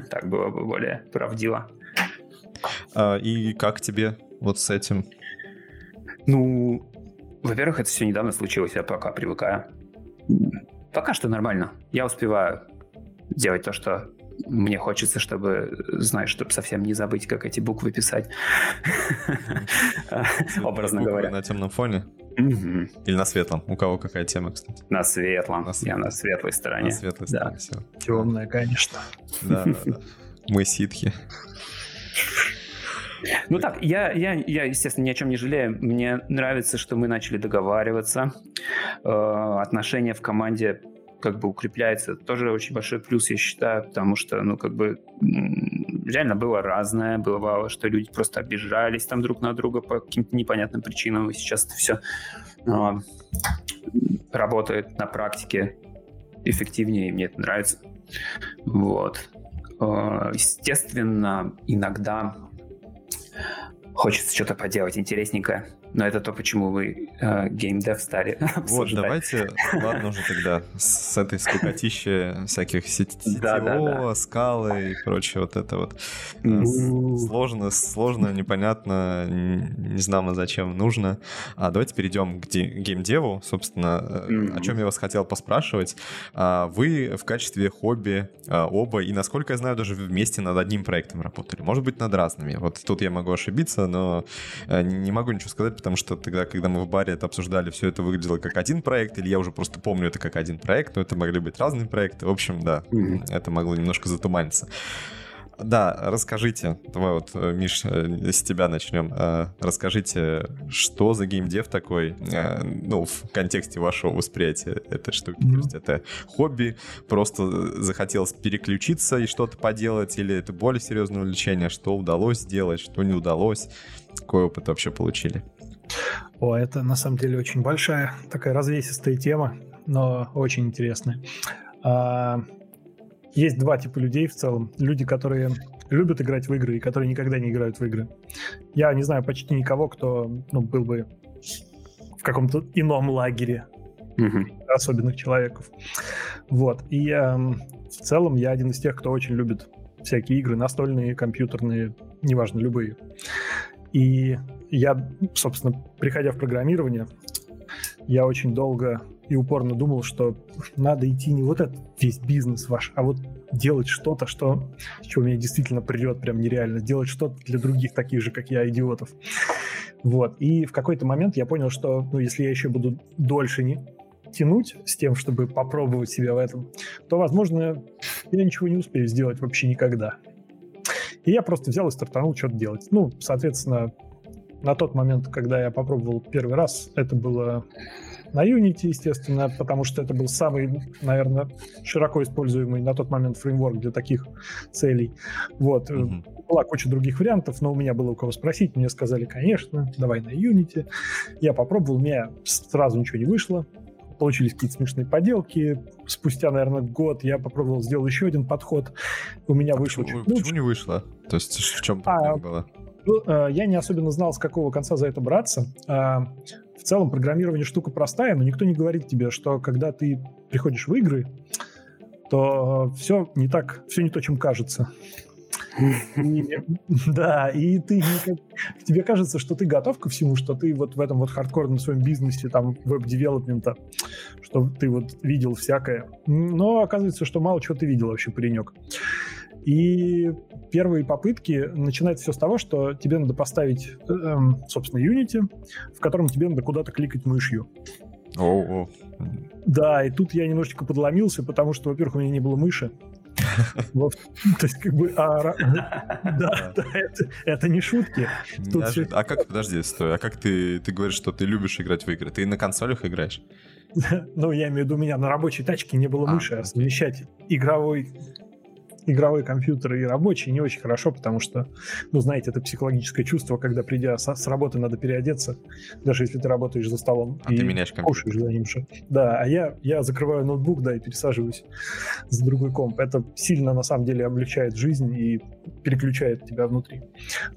так было бы более правдиво. А, и как тебе вот с этим? Ну, во-первых, это все недавно случилось, я пока привыкаю. Пока что нормально. Я успеваю делать то, что мне хочется, чтобы, знаешь, чтобы совсем не забыть, как эти буквы писать. Образно говоря. На темном фоне? Или на светлом? У кого какая тема, кстати? На светлом. Я на светлой стороне. На светлой стороне, все. Темная, конечно. Да, да, да. Мы ситхи. Ну так, я, я, я, естественно, ни о чем не жалею. Мне нравится, что мы начали договариваться. Э, отношения в команде как бы укрепляется. тоже очень большой плюс, я считаю, потому что, ну, как бы реально было разное. Бывало, что люди просто обижались там друг на друга по каким-то непонятным причинам. И сейчас это все э, работает на практике эффективнее, и мне это нравится. Вот. Э, естественно, иногда хочется что-то поделать интересненькое. Но это то, почему вы э, геймдев стали Вот, давайте, ладно уже тогда, с этой скукотищи всяких сетевого, скалы и прочее вот это вот. Э, сложно, сложно, непонятно, не знамо зачем нужно. А давайте перейдем к геймдеву, собственно, э, о чем я вас хотел поспрашивать. А вы в качестве хобби э, оба, и насколько я знаю, даже вместе над одним проектом работали. Может быть, над разными. Вот тут я могу ошибиться, но не могу ничего сказать, потому что тогда, когда мы в баре это обсуждали, все это выглядело как один проект, или я уже просто помню это как один проект, но это могли быть разные проекты. В общем, да, mm-hmm. это могло немножко затуманиться. Да, расскажите, давай вот, э, Миш, э, с тебя начнем. Э, расскажите, что за геймдев такой, ну, в контексте вашего восприятия этой штуки? Mm-hmm. То есть это хобби, просто захотелось переключиться и что-то поделать, или это более серьезное увлечение, что удалось сделать, что не удалось? Какой опыт вообще получили? О, это на самом деле очень большая, такая развесистая тема, но очень интересная. А, есть два типа людей в целом. Люди, которые любят играть в игры и которые никогда не играют в игры. Я не знаю почти никого, кто ну, был бы в каком-то ином лагере mm-hmm. особенных человеков. Вот. И эм, в целом я один из тех, кто очень любит всякие игры, настольные, компьютерные, неважно, любые. И я, собственно, приходя в программирование, я очень долго и упорно думал, что надо идти не вот этот весь бизнес ваш, а вот делать что-то, что, что меня действительно придет прям нереально, делать что-то для других таких же, как я, идиотов. Вот. И в какой-то момент я понял, что ну, если я еще буду дольше не тянуть с тем, чтобы попробовать себя в этом, то, возможно, я ничего не успею сделать вообще никогда. И я просто взял и стартанул что-то делать. Ну, соответственно, на тот момент, когда я попробовал первый раз, это было на Unity, естественно, потому что это был самый, наверное, широко используемый на тот момент фреймворк для таких целей. Вот. Mm-hmm. Была куча других вариантов, но у меня было у кого спросить. Мне сказали, конечно, давай на Unity. Я попробовал, у меня сразу ничего не вышло. Получились какие-то смешные поделки. Спустя, наверное, год я попробовал сделать еще один подход. У меня а вышло почему, чуть Почему не вышло? То есть в чем а, было? Ну, э, я не особенно знал, с какого конца за это браться. А, в целом программирование штука простая, но никто не говорит тебе, что когда ты приходишь в игры, то все не так, все не то, чем кажется. Да, и ты тебе кажется, что ты готов ко всему, что ты вот в этом вот хардкорном своем бизнесе, там, веб-девелопмента, что ты вот видел всякое. Но оказывается, что мало чего ты видел вообще, паренек. И первые попытки начинаются все с того, что тебе надо поставить, эм, собственно, Unity, в котором тебе надо куда-то кликать мышью. О, Да, и тут я немножечко подломился, потому что, во-первых, у меня не было мыши. То есть, как бы, а, да, это не шутки. А как, подожди, стой, а как ты, ты говоришь, что ты любишь играть в игры? Ты на консолях играешь? Ну, я имею в виду, у меня на рабочей тачке не было а, мыши, а совмещать игровой игровой компьютер и рабочий не очень хорошо, потому что, ну, знаете, это психологическое чувство, когда придя с, с работы надо переодеться, даже если ты работаешь за столом. А и ты меняешь компьютер. за ним же. Да, а я, я закрываю ноутбук, да, и пересаживаюсь за другой комп. Это сильно, на самом деле, облегчает жизнь и переключает тебя внутри.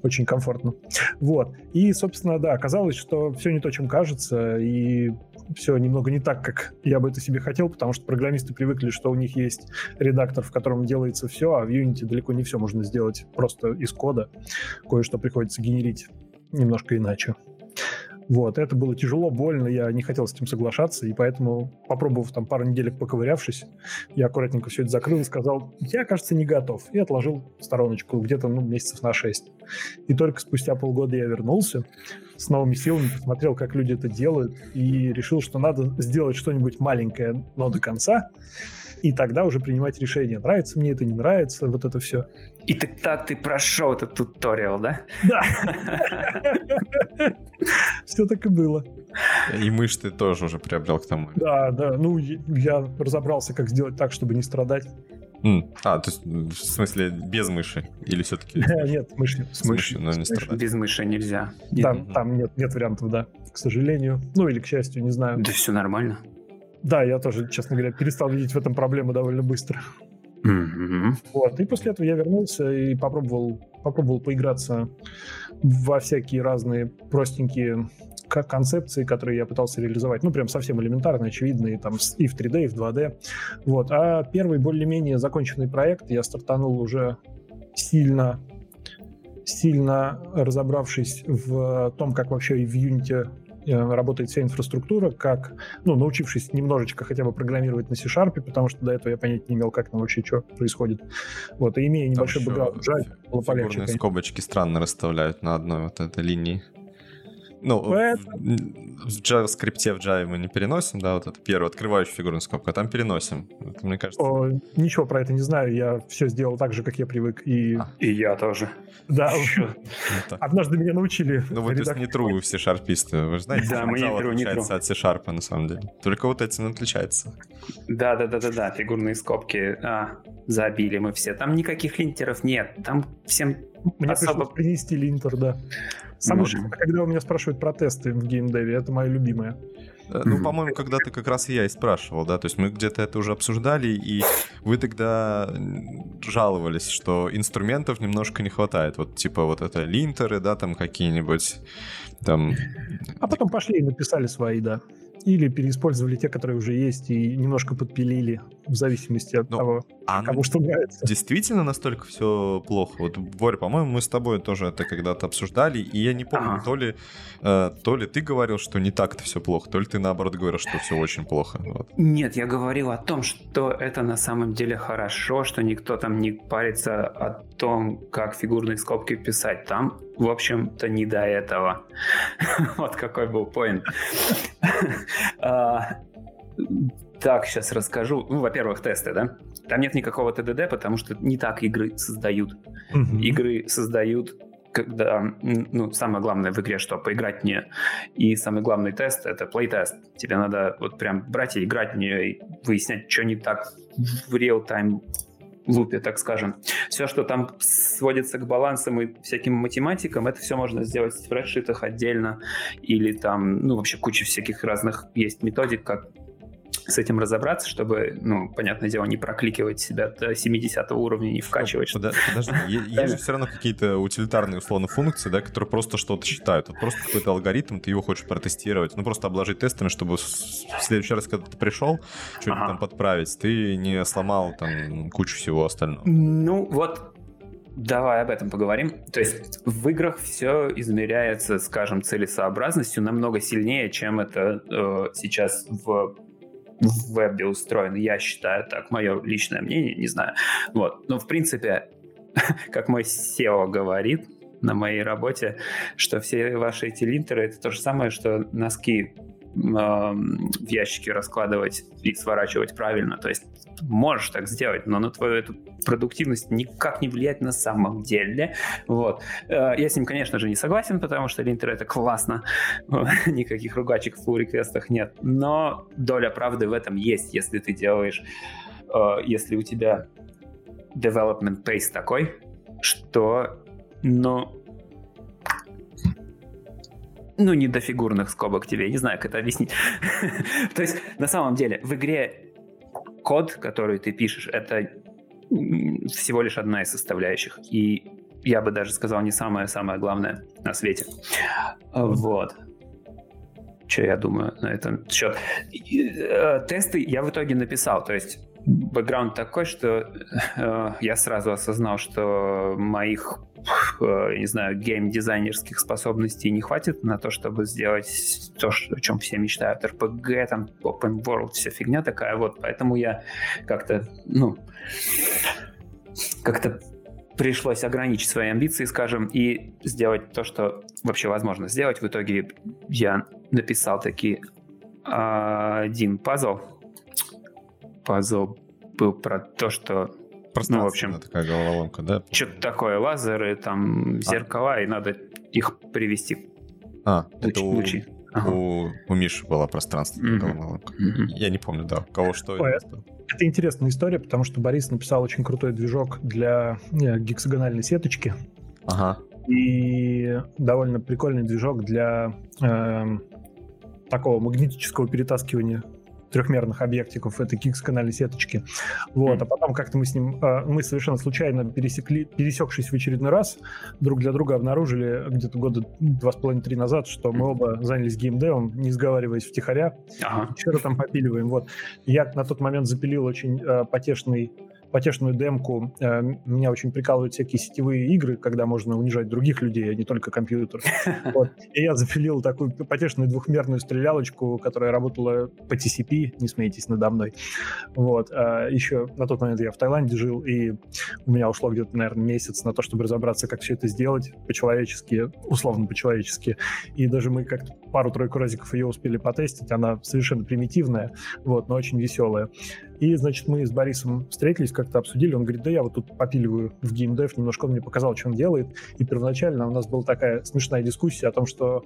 Очень комфортно. Вот. И, собственно, да, оказалось, что все не то, чем кажется, и все немного не так, как я бы это себе хотел, потому что программисты привыкли, что у них есть редактор, в котором делается все, а в Unity далеко не все можно сделать просто из кода. Кое-что приходится генерить немножко иначе. Вот, это было тяжело, больно, я не хотел с этим соглашаться, и поэтому, попробовав там пару неделек поковырявшись, я аккуратненько все это закрыл и сказал, я, кажется, не готов, и отложил стороночку где-то ну, месяцев на шесть. И только спустя полгода я вернулся, с новыми силами посмотрел, как люди это делают, и решил, что надо сделать что-нибудь маленькое, но до конца, и тогда уже принимать решение, нравится мне это, не нравится, вот это все. И тогда ты прошел этот туториал, да? Да. Все так и было. И мышь ты тоже уже приобрел к тому. Да, да. Ну, я разобрался, как сделать так, чтобы не страдать. А, то есть, в смысле, без мыши? Или все-таки... Нет, мышь, с мышью, но не страдать. Без мыши нельзя. Там, там нет, нет вариантов, да, к сожалению. Ну, или к счастью, не знаю. Да все нормально. Да, я тоже, честно говоря, перестал видеть в этом проблему довольно быстро. Mm-hmm. Вот. И после этого я вернулся и попробовал, попробовал поиграться во всякие разные простенькие концепции, которые я пытался реализовать. Ну, прям совсем элементарные, очевидные, там и в 3D, и в 2D. Вот. А первый более-менее законченный проект я стартанул уже сильно сильно разобравшись в том, как вообще в Unity работает вся инфраструктура, как, ну, научившись немножечко хотя бы программировать на C-Sharp, потому что до этого я понять не имел, как там вообще что происходит. Вот, и имея небольшой бэкграунд, жаль, было полегче. скобочки странно расставляют на одной вот этой линии. Ну, Поэтому... в JavaScript, в Java мы не переносим, да, вот это первое, открывающую фигурную скобку, а там переносим. Это, мне кажется... О, ничего про это не знаю, я все сделал так же, как я привык. И, а. и я тоже. Да, однажды меня научили. Ну, вы, то есть, не true все шарписты, вы же знаете, да, мы не true, отличается от C-Sharp, на самом деле. Только вот этим отличается. Да-да-да-да-да, фигурные скобки а, забили мы все. Там никаких линтеров нет, там всем Мне особо... пришлось принести линтер, да. Самое Можем. когда у меня спрашивают про тесты в геймдеве, это мое любимое. Э, ну, по-моему, когда-то как раз я и спрашивал, да, то есть мы где-то это уже обсуждали, и вы тогда жаловались, что инструментов немножко не хватает, вот типа вот это линтеры, да, там какие-нибудь, там... А потом пошли и написали свои, да. Или переиспользовали те, которые уже есть, и немножко подпилили, в зависимости от Но, ну, того, а кому что нравится. Действительно настолько все плохо? Вот, Боря, по-моему, мы с тобой тоже это когда-то обсуждали, и я не помню, ага. то, ли, э, то ли ты говорил, что не так-то все плохо, то ли ты наоборот говорил, что все очень плохо. Вот. Нет, я говорил о том, что это на самом деле хорошо, что никто там не парится о том, как фигурные скобки писать. Там, в общем-то, не до этого. вот какой был поинт. А, так, сейчас расскажу. Ну, во-первых, тесты, да? Там нет никакого ТДД, потому что не так игры создают. Mm-hmm. Игры создают когда, ну, самое главное в игре, что поиграть в нее. И самый главный тест — это плей-тест. Тебе надо вот прям брать и играть в нее и выяснять, что не так в реал-тайм лупе, так скажем. Все, что там сводится к балансам и всяким математикам, это все можно сделать в спредшитах отдельно или там, ну, вообще куча всяких разных есть методик, как с этим разобраться, чтобы, ну, понятное дело, не прокликивать себя до 70 уровня, не вкачивать. Ну, подожди, есть же все равно какие-то утилитарные, условно, функции, да, которые просто что-то считают. Вот просто какой-то алгоритм, ты его хочешь протестировать, ну, просто обложить тестами, чтобы в следующий раз, когда ты пришел, что-то ага. там подправить, ты не сломал там кучу всего остального. Ну, вот Давай об этом поговорим. То есть в играх все измеряется, скажем, целесообразностью намного сильнее, чем это э, сейчас в в вебе устроен, я считаю так, мое личное мнение, не знаю. Вот. Но, в принципе, как мой SEO говорит на моей работе, что все ваши эти линтеры — это то же самое, что носки в ящике раскладывать и сворачивать правильно. То есть можешь так сделать, но на твою эту продуктивность никак не влияет на самом деле. Вот. Э, я с ним, конечно же, не согласен, потому что линтер это классно. Никаких ругачек в pull реквестах нет. Но доля правды в этом есть, если ты делаешь, э, если у тебя development pace такой, что, ну, ну, не до фигурных скобок тебе, я не знаю, как это объяснить. То есть, на самом деле, в игре код, который ты пишешь, это всего лишь одна из составляющих. И я бы даже сказал, не самое-самое главное на свете. Вот. Что я думаю на этом счет? Э, тесты я в итоге написал. То есть бэкграунд такой, что э, я сразу осознал, что моих э, не знаю, гейм-дизайнерских способностей не хватит на то, чтобы сделать то, о чем все мечтают. RPG, там, open world, вся фигня такая вот. Поэтому я как-то, ну, как-то пришлось ограничить свои амбиции, скажем, и сделать то, что вообще возможно сделать. В итоге я написал таки один пазл. Пазл был про то, что ну, в общем, такая головоломка, да? Что-то такое, лазеры, там, а. зеркала, а. и надо их привести. А, это у, лучи. Ага. у, у Миши была пространственная mm-hmm. головоломка. Mm-hmm. Я не помню, да, кого что Ой, это. Это интересная история, потому что Борис написал очень крутой движок для не, гексагональной сеточки. Ага. И довольно прикольный движок для э, такого магнетического перетаскивания трехмерных объектиков этой Kix-канальной сеточки. Вот, а потом как-то мы с ним, а, мы совершенно случайно пересекли, пересекшись в очередной раз, друг для друга обнаружили где-то года два с половиной-три назад, что мы оба занялись геймдевом, не сговариваясь втихаря, ага. что-то там попиливаем. Вот. Я на тот момент запилил очень э, потешный потешную демку. Э, меня очень прикалывают всякие сетевые игры, когда можно унижать других людей, а не только компьютер. Вот. И я запилил такую потешную двухмерную стрелялочку, которая работала по TCP, не смейтесь надо мной. Вот. А еще на тот момент я в Таиланде жил, и у меня ушло где-то, наверное, месяц на то, чтобы разобраться, как все это сделать по-человечески, условно по-человечески. И даже мы как-то пару-тройку разиков ее успели потестить. Она совершенно примитивная, вот, но очень веселая. И, значит, мы с Борисом встретились, как-то обсудили. Он говорит, да я вот тут попиливаю в геймдев, немножко он мне показал, что он делает. И первоначально у нас была такая смешная дискуссия о том, что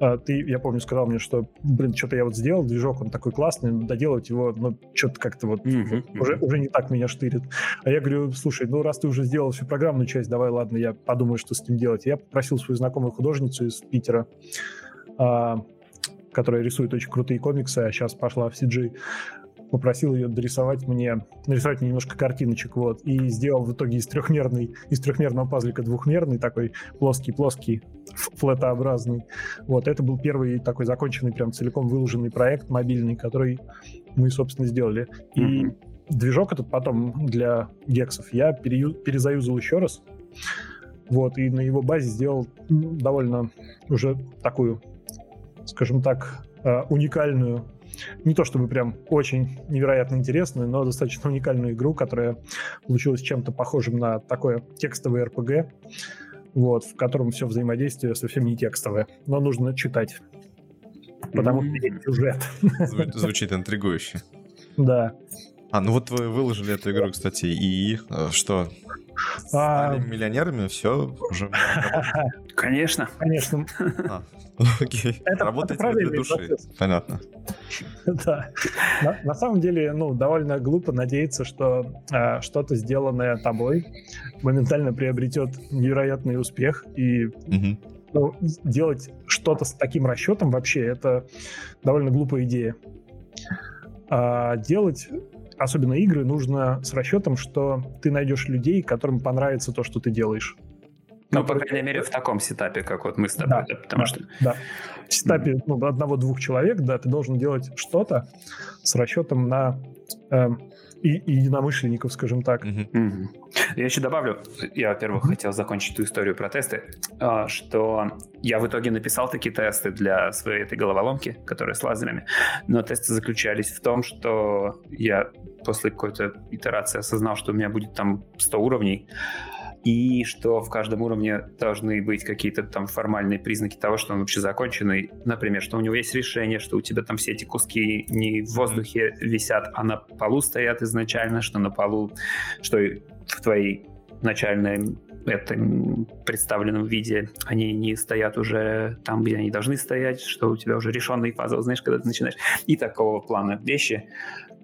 а, ты, я помню, сказал мне, что, блин, что-то я вот сделал, движок, он такой классный, доделать его, но что-то как-то вот mm-hmm. уже, уже не так меня штырит. А я говорю, слушай, ну раз ты уже сделал всю программную часть, давай, ладно, я подумаю, что с ним делать. Я попросил свою знакомую художницу из Питера, которая рисует очень крутые комиксы, а сейчас пошла в CG, попросил ее дорисовать мне, нарисовать мне немножко картиночек, вот, и сделал в итоге из трехмерной, из трехмерного пазлика двухмерный, такой плоский-плоский, флетообразный. Вот, это был первый такой законченный, прям целиком выложенный проект мобильный, который мы, собственно, сделали. И mm-hmm. движок этот потом для гексов я перею, перезаюзал еще раз, вот, и на его базе сделал довольно уже такую, скажем так, э, уникальную не то чтобы прям очень невероятно интересную, но достаточно уникальную игру, которая получилась чем-то похожим на такое текстовое RPG, вот, в котором все взаимодействие совсем не текстовое, но нужно читать, потому что есть сюжет. Звучит интригующе. Да. А, ну вот вы выложили эту игру, кстати, и э, что? А, Стали а... миллионерами, все уже. Конечно. Конечно. А, окей. Это, Работаете это для души. Процесс. Понятно. Да. На, на самом деле, ну, довольно глупо надеяться, что э, что-то сделанное тобой моментально приобретет невероятный успех и угу. ну, делать что-то с таким расчетом вообще это довольно глупая идея. А делать особенно игры, нужно с расчетом, что ты найдешь людей, которым понравится то, что ты делаешь. Ну, по крайней мере, в таком сетапе, как вот мы с тобой, да, да потому да, что... Да, в сетапе ну, одного-двух человек, да, ты должен делать что-то с расчетом на э, и, и единомышленников, скажем так. Mm-hmm. Я еще добавлю, я, во-первых, mm-hmm. хотел закончить эту историю про тесты, а, что я в итоге написал такие тесты для своей этой головоломки, которая с лазерами, но тесты заключались в том, что я после какой-то итерации осознал, что у меня будет там 100 уровней, и что в каждом уровне должны быть какие-то там формальные признаки того, что он вообще законченный. Например, что у него есть решение, что у тебя там все эти куски не в воздухе висят, а на полу стоят изначально, что на полу, что в твоей начальной этом представленном виде они не стоят уже там, где они должны стоять, что у тебя уже решенные фазы, знаешь, когда ты начинаешь. И такого плана вещи.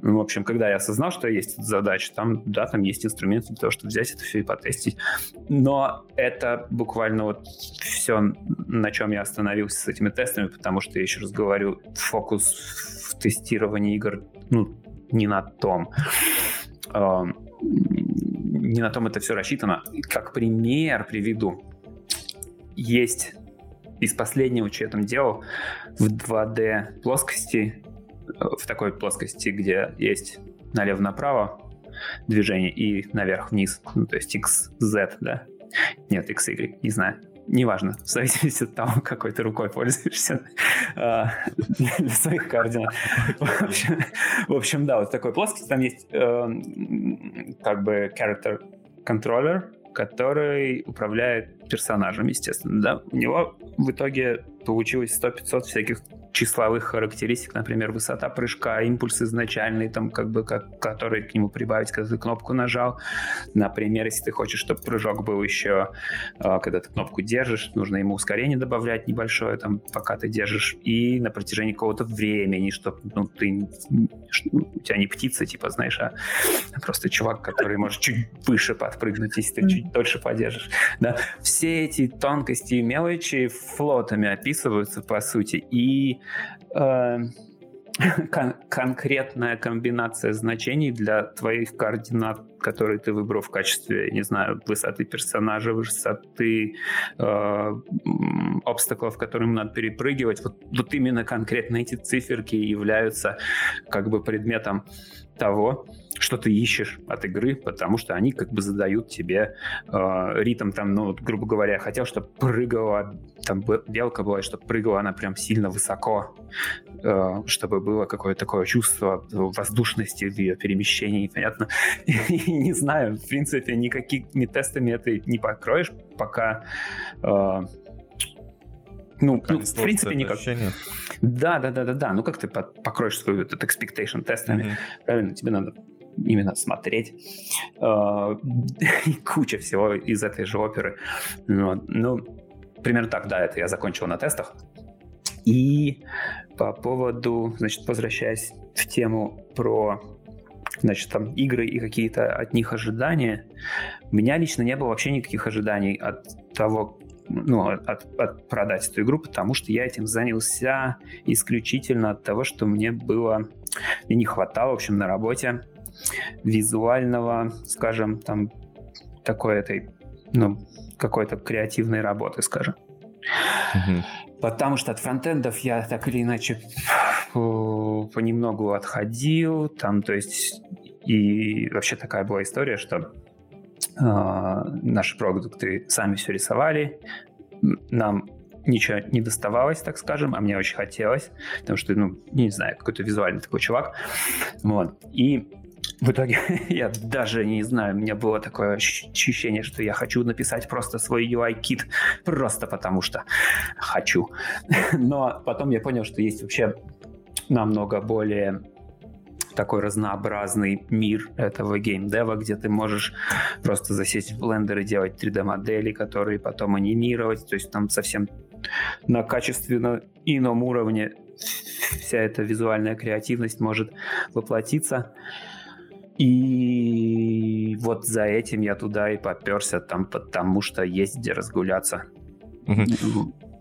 В общем, когда я осознал, что есть эта задача, там, да, там есть инструменты для того, чтобы взять это все и потестить. Но это буквально вот все, на чем я остановился с этими тестами, потому что, я еще раз говорю, фокус в тестировании игр, ну, не на том. Не на том это все рассчитано. Как пример приведу. Есть из последнего, что я там делал, в 2D плоскости в такой плоскости, где есть налево-направо движение и наверх-вниз, ну, то есть XZ, да? Нет, XY, не знаю неважно, в зависимости от того, какой ты рукой пользуешься а, для своих координат. В общем, да, вот такой плоскости. Там есть эм, как бы character controller, который управляет персонажем, естественно. Да? У него в итоге получилось 100-500 всяких числовых характеристик, например, высота прыжка, импульс изначальный, там, как бы, как, который к нему прибавить, когда ты кнопку нажал. Например, если ты хочешь, чтобы прыжок был еще, а, когда ты кнопку держишь, нужно ему ускорение добавлять небольшое, там, пока ты держишь, и на протяжении какого-то времени, чтобы ну, ты, у тебя не птица, типа, знаешь, а просто чувак, который может чуть выше подпрыгнуть, если ты чуть дольше подержишь. Да? Все эти тонкости и мелочи флотами описываются, по сути, и э, кон- конкретная комбинация значений для твоих координат, которые ты выбрал в качестве, не знаю, высоты персонажа, высоты э, обстаклов, которым надо перепрыгивать. Вот, вот именно конкретно эти циферки являются как бы предметом того, что ты ищешь от игры, потому что они как бы задают тебе э, ритм там, ну, вот, грубо говоря, я хотел, чтобы прыгала, там белка была, чтобы прыгала она прям сильно высоко, э, чтобы было какое-то такое чувство воздушности в ее перемещении, понятно? И, не знаю, в принципе, никакими тестами это не покроешь, пока э, ну, ну в принципе, никак. Ощущение. Да, да, да, да, да. Ну, как ты покроешь свою этот expectation тестами? Mm-hmm. Правильно, тебе надо именно смотреть. Э, куча всего из этой же оперы. Ну, примерно так, да, это я закончил на тестах. И по поводу, значит, возвращаясь в тему про значит, там игры и какие-то от них ожидания, у меня лично не было вообще никаких ожиданий от того, ну, от, от продать эту игру, потому что я этим занялся исключительно от того, что мне было, мне не хватало, в общем, на работе визуального, скажем, там, такой этой, ну, какой-то креативной работы, скажем. Угу. Потому что от фронтендов я так или иначе понемногу отходил, там, то есть, и вообще такая была история, что э, наши продукты сами все рисовали, нам ничего не доставалось, так скажем, а мне очень хотелось, потому что, ну, не знаю, какой-то визуальный такой чувак. Вот. И в итоге я даже не знаю, у меня было такое ощущение, что я хочу написать просто свой UI-кит, просто потому что хочу. Но потом я понял, что есть вообще намного более такой разнообразный мир этого геймдева, где ты можешь просто засесть в блендер и делать 3D-модели, которые потом анимировать. То есть там совсем на качественно ином уровне вся эта визуальная креативность может воплотиться. И вот за этим я туда и поперся, там, потому что есть где разгуляться.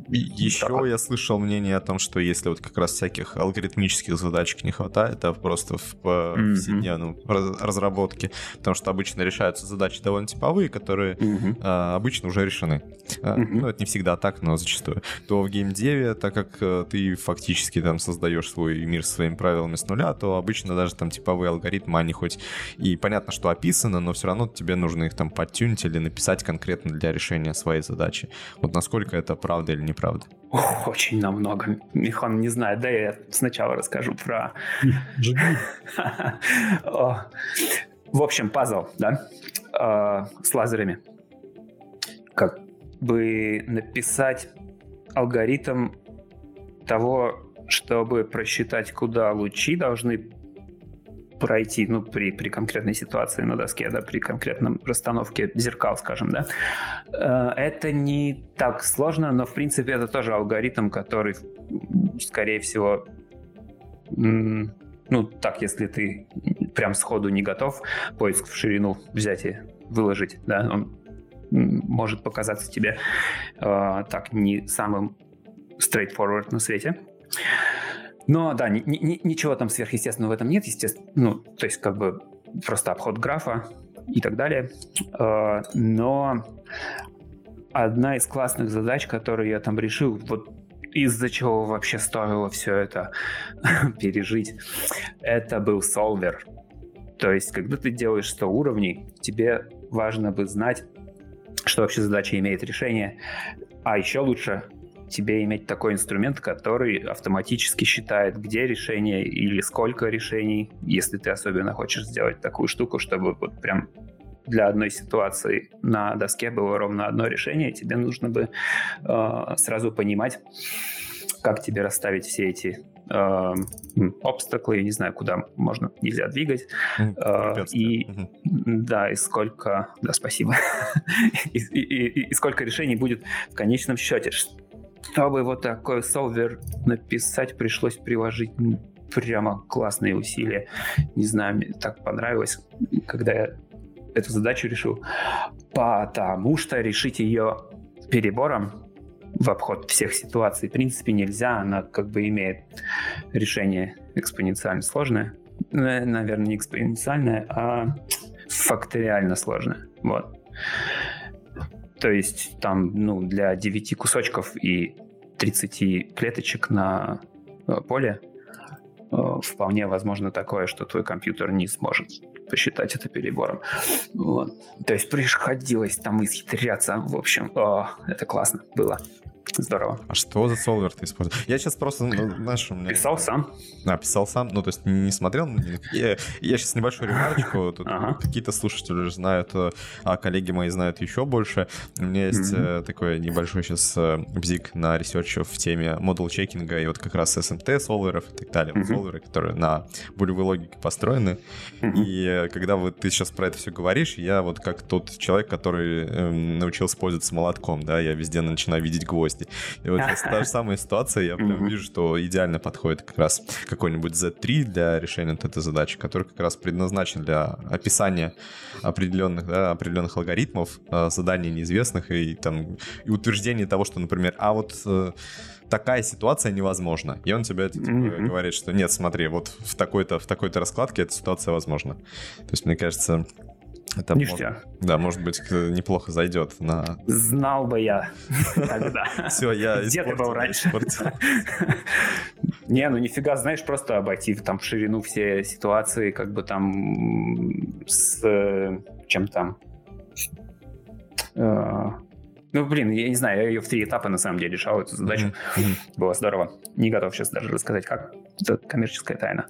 Еще да. я слышал мнение о том, что если вот как раз всяких алгоритмических задачек не хватает, а просто в повседневном mm-hmm. разработке, потому что обычно решаются задачи довольно типовые, которые mm-hmm. а, обычно уже решены. Mm-hmm. Ну, это не всегда так, но зачастую. То в геймдеве, так как а, ты фактически там создаешь свой мир своими правилами с нуля, то обычно даже там типовые алгоритмы, они хоть и понятно, что описаны, но все равно тебе нужно их там подтюнить или написать конкретно для решения своей задачи. Вот насколько это правда или не неправда? Очень намного. Михон не знает. Да, я сначала расскажу про... В общем, пазл, да, а, с лазерами. Как бы написать алгоритм того, чтобы просчитать, куда лучи должны пройти, ну, при, при конкретной ситуации на доске, да, при конкретном расстановке зеркал, скажем, да. Э, это не так сложно, но, в принципе, это тоже алгоритм, который, скорее всего, ну, так, если ты прям сходу не готов поиск в ширину взять и выложить, да, он может показаться тебе э, так не самым straightforward на свете. Но да, ни, ни, ничего там сверхъестественного в этом нет, естественно. Ну, то есть как бы просто обход графа и так далее. А, но одна из классных задач, которую я там решил, вот из-за чего вообще стоило все это пережить, это был солвер. То есть, когда ты делаешь 100 уровней, тебе важно бы знать, что вообще задача имеет решение. А еще лучше тебе иметь такой инструмент, который автоматически считает, где решение или сколько решений, если ты особенно хочешь сделать такую штуку, чтобы вот прям для одной ситуации на доске было ровно одно решение, тебе нужно бы э, сразу понимать, как тебе расставить все эти э, обстаклы, не знаю, куда можно, нельзя двигать. Э, и угу. да, и сколько, да, спасибо, и, и, и, и сколько решений будет в конечном счете. Чтобы вот такой солвер написать, пришлось приложить прямо классные усилия. Не знаю, мне так понравилось, когда я эту задачу решил, потому что решить ее перебором в обход всех ситуаций в принципе нельзя, она как бы имеет решение экспоненциально сложное, наверное, не экспоненциальное, а факториально сложное, вот. То есть там, ну, для 9 кусочков и 30 клеточек на э, поле э, вполне возможно такое, что твой компьютер не сможет посчитать это перебором. Вот. То есть приходилось там исхитряться. В общем, о, это классно было. Здорово. А что за solver ты используешь? Я сейчас просто, ну, знаешь, у меня... Писал сам. А, писал сам? Ну, то есть не смотрел? Я, я сейчас небольшую ремарочку. Тут ага. какие-то слушатели уже знают, э, а коллеги мои знают еще больше. У меня есть mm-hmm. такой небольшой сейчас э, бзик на research-е в теме model checking-а и вот как раз SMT solver-ов и так далее. Мгм. Solver-ы, которые на болевой логике построены. Mm-hmm. И когда вот ты сейчас про это все говоришь, я вот как тот человек, который э, научился пользоваться молотком, да, я везде начинаю видеть гвозди. И вот та же самая ситуация, я прям вижу, что идеально подходит как раз какой-нибудь Z3 для решения этой задачи, который как раз предназначен для описания определенных, да, определенных алгоритмов, э, заданий неизвестных и там и утверждения того, что, например, а вот э, такая ситуация невозможна. И он тебе типа, mm-hmm. говорит, что нет, смотри, вот в такой-то в такой-то раскладке эта ситуация возможна. То есть, мне кажется, это Ништяк. Может, да, может быть, неплохо зайдет на... Знал бы я тогда. Все, я Где ты был раньше? Не, ну нифига, знаешь, просто обойти там в ширину все ситуации, как бы там с чем там э, ну, блин, я не знаю, я ее в три этапа на самом деле решал, эту задачу. Mm-hmm. Было здорово. Не готов сейчас даже рассказать, как. Это коммерческая тайна,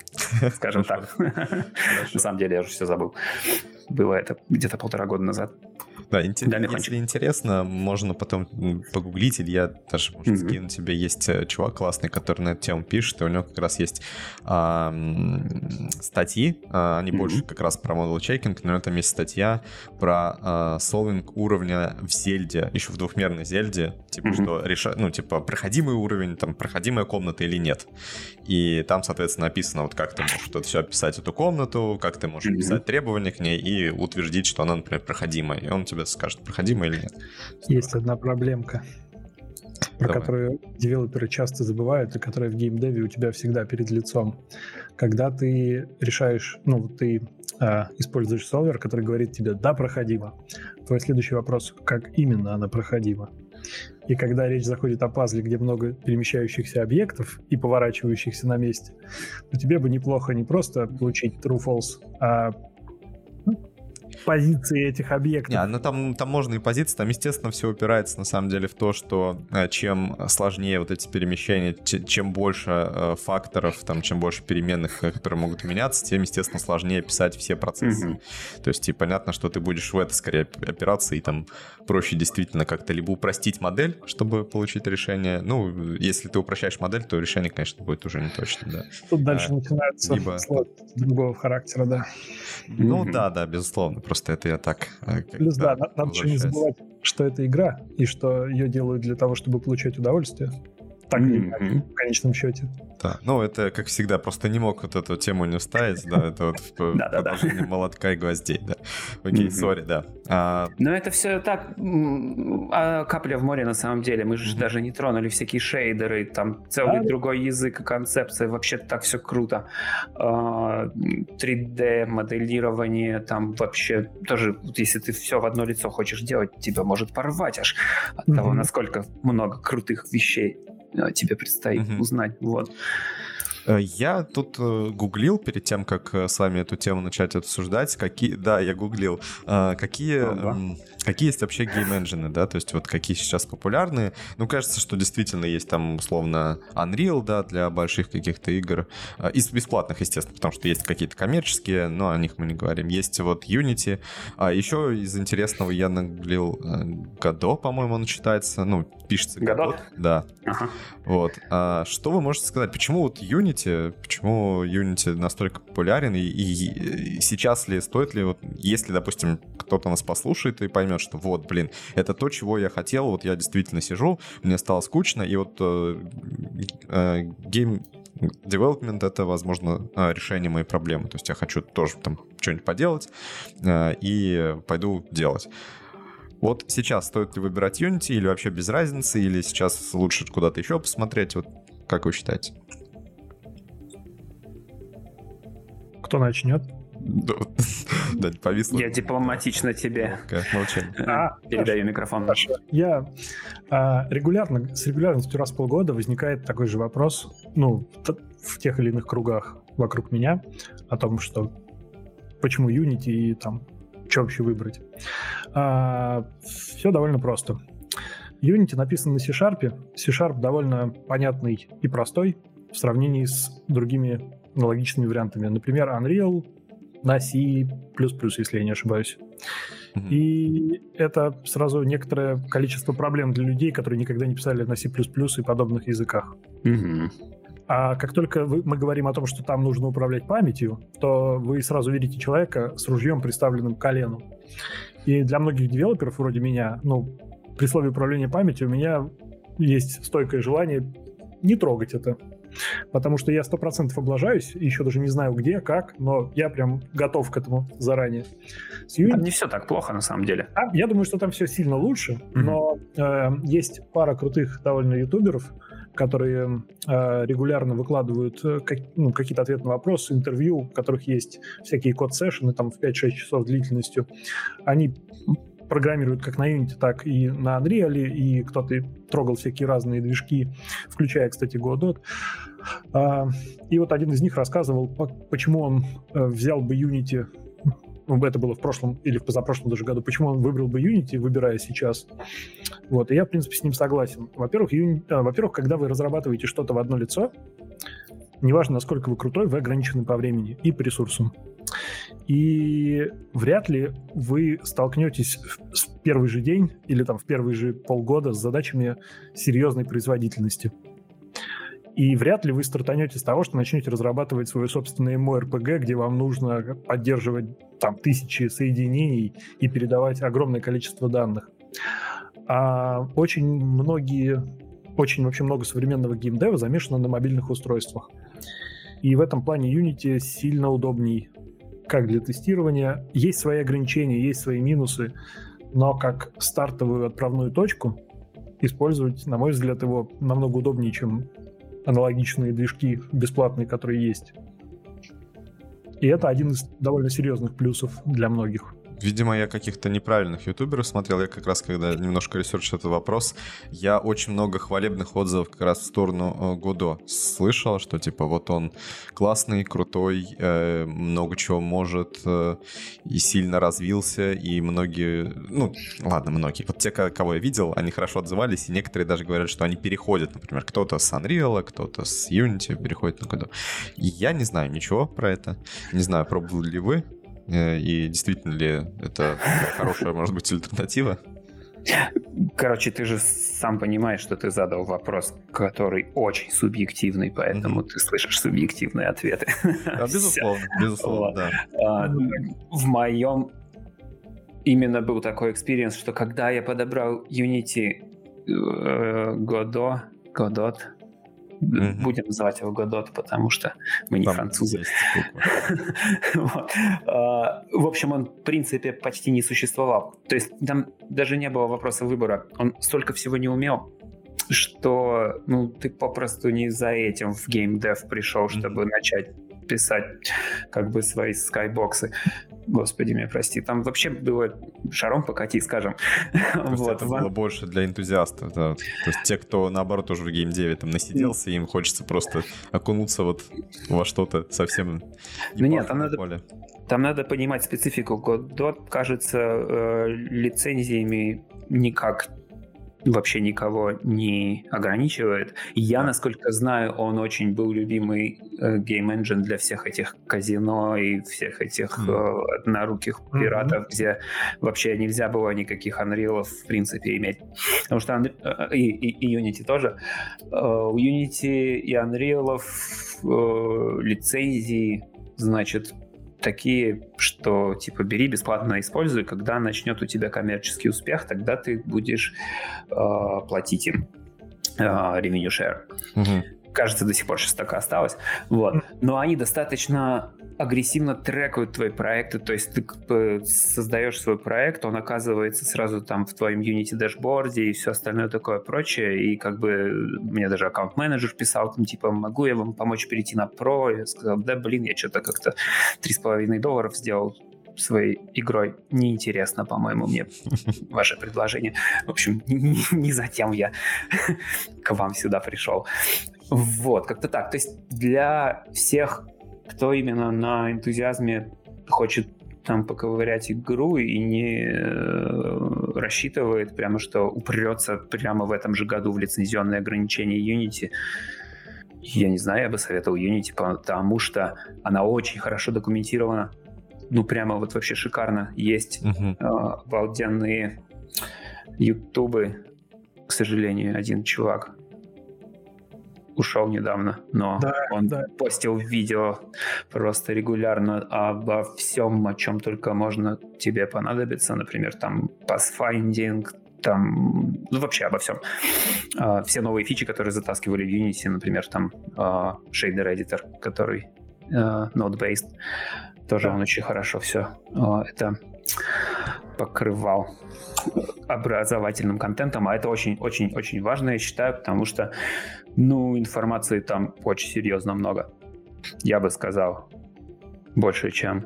скажем так. На самом деле я уже все забыл. Было это где-то полтора года назад. Да, да если интересно, можно потом погуглить, или я даже, может, mm-hmm. скину тебе. Есть э, чувак классный, который на эту тему пишет, и у него как раз есть а, статьи, а, они mm-hmm. больше как раз про модул чекинг, но там есть статья про а, солвинг уровня в Зельде, еще в двухмерной Зельде, типа, mm-hmm. что решать, ну, типа, проходимый уровень, там, проходимая комната или нет. И там, соответственно, написано, вот как ты можешь это все описать, эту комнату, как ты можешь mm-hmm. писать требования к ней и утвердить, что она, например, проходимая. И он тебе тебе скажет, проходимо или нет. Есть одна проблемка, про Давай. которую девелоперы часто забывают, и которая в геймдеве у тебя всегда перед лицом. Когда ты решаешь, ну, ты э, используешь солвер, который говорит тебе «да, проходимо», твой следующий вопрос – как именно она проходима? И когда речь заходит о пазле, где много перемещающихся объектов и поворачивающихся на месте, то тебе бы неплохо не просто получить true-false, а позиции этих объектов. Не, ну там, там можно и позиции, там, естественно, все упирается, на самом деле, в то, что э, чем сложнее вот эти перемещения, чем больше э, факторов, там, чем больше переменных, э, которые могут меняться, тем, естественно, сложнее писать все процессы. Mm-hmm. То есть, и понятно, что ты будешь в это скорее опираться, и там проще действительно как-то либо упростить модель, чтобы получить решение. Ну, если ты упрощаешь модель, то решение, конечно, будет уже не точно, да. Тут дальше а, начинается либо... другого характера, да. Ну mm-hmm. да, да, безусловно. Просто это я так... Э, Плюс да, надо еще не забывать, что это игра, и что ее делают для того, чтобы получать удовольствие так mm-hmm. в конечном счете. Да, ну это, как всегда, просто не мог вот эту тему не вставить, да, это вот продолжение молотка и гвоздей, да. Окей, сори, да. А, Но это все так, а, капля в море на самом деле, мы же даже не тронули всякие шейдеры, там целый другой язык и концепция, вообще так все круто. 3D а, моделирование, там вообще тоже, если ты все в одно лицо хочешь делать, тебя может порвать аж от того, насколько много крутых вещей тебе предстоит mm-hmm. узнать. Вот. Э, я тут э, гуглил перед тем, как э, с вами эту тему начать обсуждать, какие, да, я гуглил, какие, ага. какие есть вообще game engine-ы, да, то есть вот какие сейчас популярные. Ну, кажется, что действительно есть там, условно, Unreal, да, для больших каких-то игр, из бесплатных, естественно, потому что есть какие-то коммерческие, но о них мы не говорим. Есть вот Unity, а еще из интересного я нагуглил Godot, по-моему, он читается, ну, пишется Godot. Да. Ага. Вот. А что вы можете сказать, почему вот Unity, почему Unity настолько популярен, и, и, и сейчас ли, стоит ли, вот, если, допустим, кто-то нас послушает и поймет, что вот, блин, это то, чего я хотел, вот я действительно сижу, мне стало скучно, и вот э, э, гейм development это, возможно, э, решение моей проблемы. То есть я хочу тоже там что-нибудь поделать э, и пойду делать. Вот сейчас стоит ли выбирать Unity или вообще без разницы, или сейчас лучше куда-то еще посмотреть? Вот как вы считаете? Кто начнет? Да, повисло. Я дипломатично тебе передаю микрофон. Я а, регулярно, с регулярностью раз в полгода возникает такой же вопрос, ну, в тех или иных кругах вокруг меня, о том, что почему Unity и там что вообще выбрать. А, все довольно просто. Unity написан на C-Sharp. C-Sharp довольно понятный и простой в сравнении с другими аналогичными вариантами. Например, Unreal на C++, если я не ошибаюсь. Mm-hmm. И это сразу некоторое количество проблем для людей, которые никогда не писали на C++ и подобных языках. Mm-hmm. А как только вы, мы говорим о том, что там нужно управлять памятью, то вы сразу видите человека с ружьем, приставленным к колену. И для многих девелоперов вроде меня, ну, при слове управления памятью у меня есть стойкое желание не трогать это. Потому что я сто процентов облажаюсь, еще даже не знаю где, как, но я прям готов к этому заранее. С Unity... Там не все так плохо на самом деле. А, я думаю, что там все сильно лучше, mm-hmm. но э, есть пара крутых довольно ютуберов, которые э, регулярно выкладывают э, как, ну, какие-то ответы на вопросы, интервью, у которых есть всякие код-сессионы там в 5-6 часов длительностью. Они программируют как на Unity, так и на Unreal, и кто-то трогал всякие разные движки, включая, кстати, Godot. А, и вот один из них рассказывал, почему он э, взял бы Unity ну, это было в прошлом или в позапрошлом даже году, почему он выбрал бы Unity, выбирая сейчас. Вот, и я, в принципе, с ним согласен. Во-первых, Unity, а, во-первых, когда вы разрабатываете что-то в одно лицо, неважно, насколько вы крутой, вы ограничены по времени и по ресурсам. И вряд ли вы столкнетесь в первый же день или там в первые же полгода с задачами серьезной производительности. И вряд ли вы стартанете с того, что начнете разрабатывать свое собственное MORPG, где вам нужно поддерживать там тысячи соединений и передавать огромное количество данных. А очень многие, очень вообще много современного геймдева замешано на мобильных устройствах. И в этом плане Unity сильно удобней как для тестирования. Есть свои ограничения, есть свои минусы, но как стартовую отправную точку использовать, на мой взгляд, его намного удобнее, чем аналогичные движки бесплатные, которые есть. И это один из довольно серьезных плюсов для многих. Видимо, я каких-то неправильных ютуберов смотрел. Я как раз, когда немножко research-ил этот вопрос, я очень много хвалебных отзывов как раз в сторону э, Godot слышал, что типа вот он классный, крутой, э, много чего может э, и сильно развился, и многие, ну, ладно, многие. Вот те, кого я видел, они хорошо отзывались, и некоторые даже говорят, что они переходят, например, кто-то с Unreal, кто-то с Unity переходит на Godot. Я не знаю ничего про это. Не знаю, пробовали ли вы. Э, и действительно ли это хорошая, может быть, альтернатива? Короче, ты же сам понимаешь, что ты задал вопрос, который очень субъективный, поэтому mm-hmm. ты слышишь субъективные ответы. Да, безусловно, безусловно, да. А, в моем именно был такой experience, что когда я подобрал Unity э, Godot, Godot, Mm-hmm. Будем называть его Годот, потому что мы не Там французы. А, в общем, он, в принципе, почти не существовал. То есть там даже не было вопроса выбора. Он столько всего не умел, что ну, ты попросту не за этим в геймдев пришел, чтобы начать писать как бы свои скайбоксы. Господи, меня прости. Там вообще было шаром покати, скажем. вот. Это было больше для энтузиастов. Да. То есть те, кто, наоборот, уже в геймдеве там насиделся, им хочется просто окунуться вот во что-то совсем Ну нет, там надо, там надо понимать специфику. Godot, кажется, э, лицензиями никак вообще никого не ограничивает. Я, насколько знаю, он очень был любимый гейм э, engine для всех этих казино и всех этих э, одноруких пиратов, mm-hmm. где вообще нельзя было никаких Unreal в принципе иметь. Потому что э, и, и, и Unity тоже. Э, у Unity и Unreal э, лицензии, значит, такие, что типа бери бесплатно используй, когда начнет у тебя коммерческий успех, тогда ты будешь э, платить им э, revenue share. Угу кажется, до сих пор сейчас так и осталось. Вот. Но они достаточно агрессивно трекают твои проекты, то есть ты создаешь свой проект, он оказывается сразу там в твоем Unity дашборде и все остальное такое прочее, и как бы мне даже аккаунт-менеджер писал, там, типа, могу я вам помочь перейти на Pro? Я сказал, да, блин, я что-то как-то 3,5 долларов сделал своей игрой. Неинтересно, по-моему, мне ваше предложение. В общем, не, не затем я к вам сюда пришел. Вот, как-то так. То есть для всех, кто именно на энтузиазме хочет там поковырять игру и не э, рассчитывает прямо, что упрется прямо в этом же году в лицензионные ограничения Unity, я не знаю, я бы советовал Unity, потому что она очень хорошо документирована, ну прямо вот вообще шикарно. Есть uh-huh. э, обалденные ютубы, к сожалению, один чувак ушел недавно, но да, он да. постил видео просто регулярно обо всем, о чем только можно тебе понадобиться, например, там pathfinding, там, ну, вообще обо всем. Uh, все новые фичи, которые затаскивали в Unity, например, там uh, Shader Editor, который uh, node-based, тоже да. он очень хорошо все uh, это покрывал образовательным контентом, а это очень-очень-очень важно, я считаю, потому что, ну, информации там очень серьезно много. Я бы сказал, больше, чем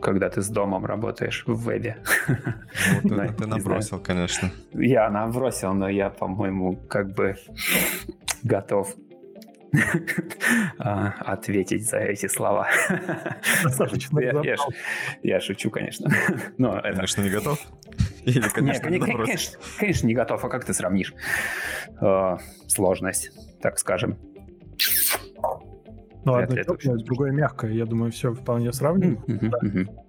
когда ты с домом работаешь в вебе. Вот это ты набросил, конечно. Я набросил, но я, по-моему, как бы готов а, ответить за эти слова. Я шучу, конечно. Но Конечно, не готов? Или, конечно, не, конечно, конечно, не готов. А как ты сравнишь э, сложность, так скажем? Ну, одно теплое, другое мягкое. Я думаю, все вполне сравнимо. да.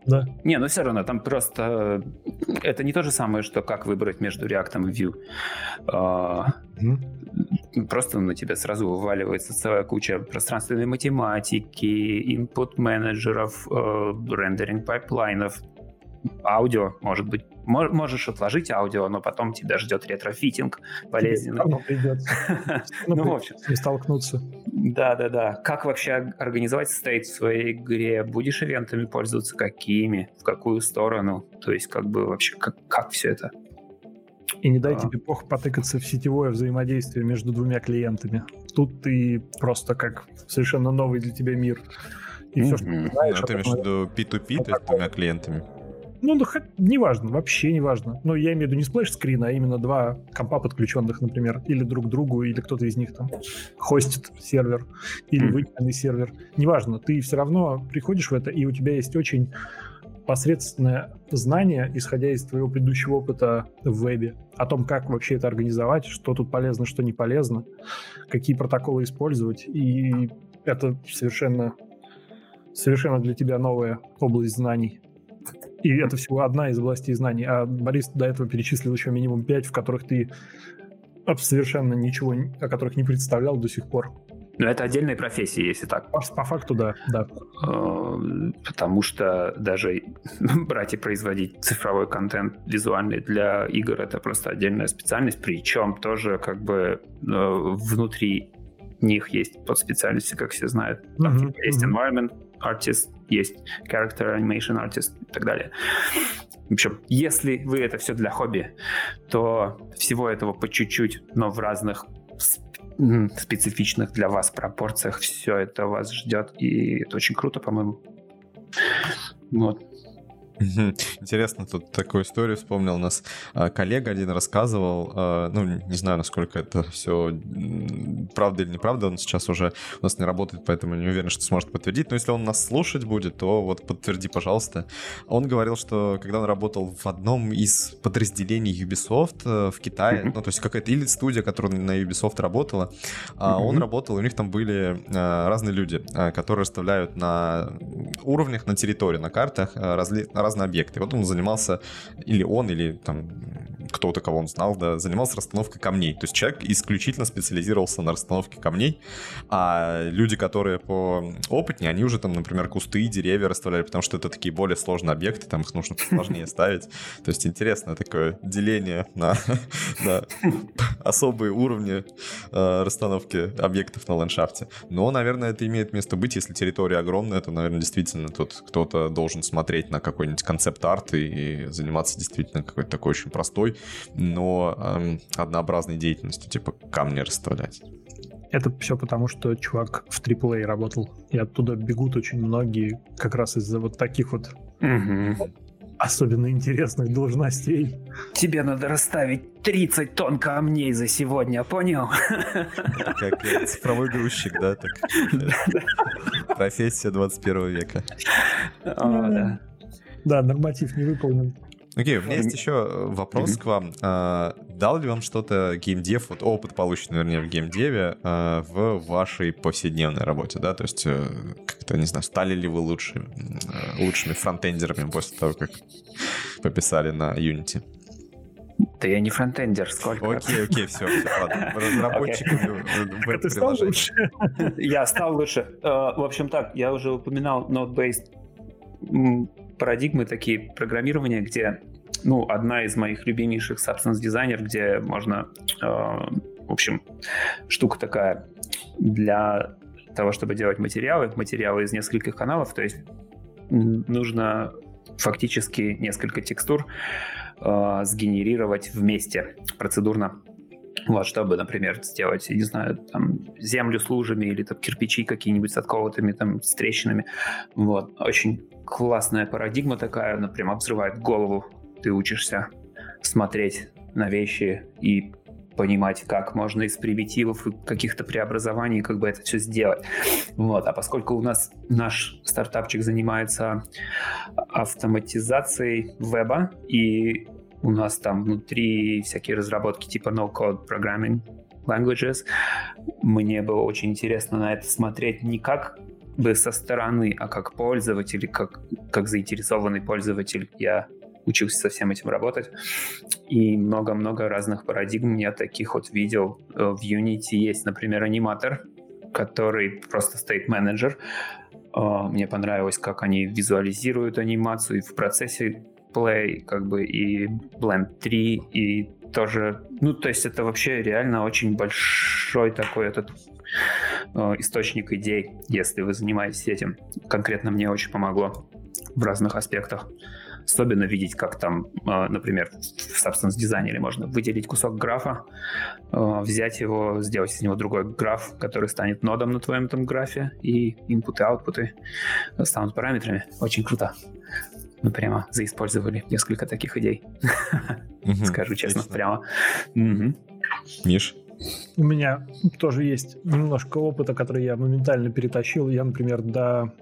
да. Не, но все равно там просто... Э, это не то же самое, что как выбрать между React и Vue. Э, мм. Просто на тебя сразу вываливается целая куча пространственной математики, input менеджеров, э, rendering pipeline-ов, аудио, может быть, можешь отложить аудио, но потом тебя ждет retrofitting болезненный. Ну, придется. Ну, в общем. Не столкнуться. Да-да-да. Как вообще организовать state в своей игре? Будешь event-ами пользоваться? Какими? В какую сторону? То есть, как бы вообще, как, как все это? И не дай, а, тебе плохо потыкаться в сетевое взаимодействие между двумя клиентами. Тут ты просто как совершенно новый для тебя мир. И mm-hmm. все, что ты знаешь... А в виду P2P, то есть двумя клиентами? Ну, да, неважно, вообще неважно. Но я имею в виду не split screen, а именно два компа подключенных, например, или друг к другу, или кто-то из них там хостит сервер, или мм. выделенный сервер. Неважно, ты все равно приходишь в это, и у тебя есть очень посредственное знание, исходя из твоего предыдущего опыта в вебе, о том, как вообще это организовать, что тут полезно, что не полезно, какие протоколы использовать, и это совершенно, совершенно для тебя новая область знаний. И это всего одна из областей знаний. А Борис до этого перечислил еще минимум пять, в которых ты совершенно ничего, о которых не представлял до сих пор. Но это отдельные профессии, если так. По, по факту, да, да. Э, потому что даже брать и производить цифровой контент визуальный для игр это просто отдельная специальность, причем тоже как бы э, внутри них есть подспециальности, как все знают. Там mm-hmm. типа, есть environment artist, есть character animation artist и так далее. В общем, если вы это все для хобби, то всего этого по чуть-чуть, но в разных специфичных для вас пропорциях. Все это вас ждет, и это очень круто, по-моему. Вот. Интересно, тут такую историю вспомнил. У нас а, коллега один рассказывал, а, ну, не знаю, насколько это все правда или неправда, он сейчас уже у нас не работает, поэтому не уверен, что сможет подтвердить. Но если он нас слушать будет, то вот подтверди, пожалуйста. Он говорил, что когда он работал в одном из подразделений Ubisoft э, в Китае, ну, то есть какая-то или студия, которая на Ubisoft работала, а он работал, у них там были разные люди, которые расставляют на уровнях, на территории, на картах разли разные объекты. Вот он занимался, или он, или там кто-то, кого он знал, да, занимался расстановкой камней. То есть человек исключительно специализировался на расстановке камней, а люди, которые по опытнее, они уже там, например, кусты, деревья расставляли, потому что это такие более сложные объекты, там их нужно сложнее ставить. То есть интересное такое деление на, особые уровни э, расстановки объектов на ландшафте. Но, наверное, это имеет место быть, если территория огромная, то, наверное, действительно тут кто-то должен смотреть на какой-нибудь концепт-арт и, и заниматься действительно какой-то такой очень простой но эм, однообразной деятельностью, типа камни расставлять. Это все потому, что чувак в AAA работал, и оттуда бегут очень многие как раз из-за вот таких вот угу. особенно интересных должностей. Тебе надо расставить 30 тонн камней за сегодня, понял? Как цифровой грузчик, да? Так. Профессия 21 века. Да, норматив не выполнен. Окей, okay, у меня есть еще э, вопрос mm-hmm. к вам. А, дал ли вам что-то геймдев, вот опыт полученный, вернее, в геймдеве а, в вашей повседневной работе, да? То есть, как-то, не знаю, стали ли вы лучше, лучшими фронтендерами после того, как пописали на Unity? Да я не фронтендер, сколько? Окей, окей, все, все, ладно. Разработчиками okay. Ты стал лучше? Я стал лучше. В общем так, я уже упоминал Node-based парадигмы такие программирования, где ну, одна из моих любимейших Substance Designer, где можно, э, в общем, штука такая для того, чтобы делать материалы, материалы из нескольких каналов, то есть нужно фактически несколько текстур э, сгенерировать вместе процедурно. Вот, чтобы, например, сделать, не знаю, там, землю с лужами или там кирпичи какие-нибудь с отколотыми там с трещинами. Вот, очень классная парадигма такая, она прям взрывает голову. Ты учишься смотреть на вещи и понимать, как можно из примитивов и каких-то преобразований как бы это все сделать. Вот. А поскольку у нас наш стартапчик занимается автоматизацией веба, и у нас там внутри всякие разработки типа no-code programming languages, мне было очень интересно на это смотреть не как бы со стороны, а как пользователь, как, как заинтересованный пользователь я учился со всем этим работать. И много-много разных парадигм я таких вот видел. Э, в Unity есть, например, аниматор, который просто стоит менеджер. Э, мне понравилось, как они визуализируют анимацию и в процессе Play, как бы, и Blend 3, и тоже, ну, то есть это вообще реально очень большой такой этот Э, источник идей, если вы занимаетесь этим. Конкретно мне очень помогло в разных аспектах. Особенно видеть, как там, э, например, в Substance дизайнере можно выделить кусок графа, э, взять его, сделать из него другой граф, который станет нодом на твоем там графе, и инпуты, аутпуты станут параметрами. Очень круто. Мы прямо заиспользовали несколько таких идей. Скажу честно, прямо. Миш, у меня тоже есть немножко опыта, который я моментально перетащил. Я, например, до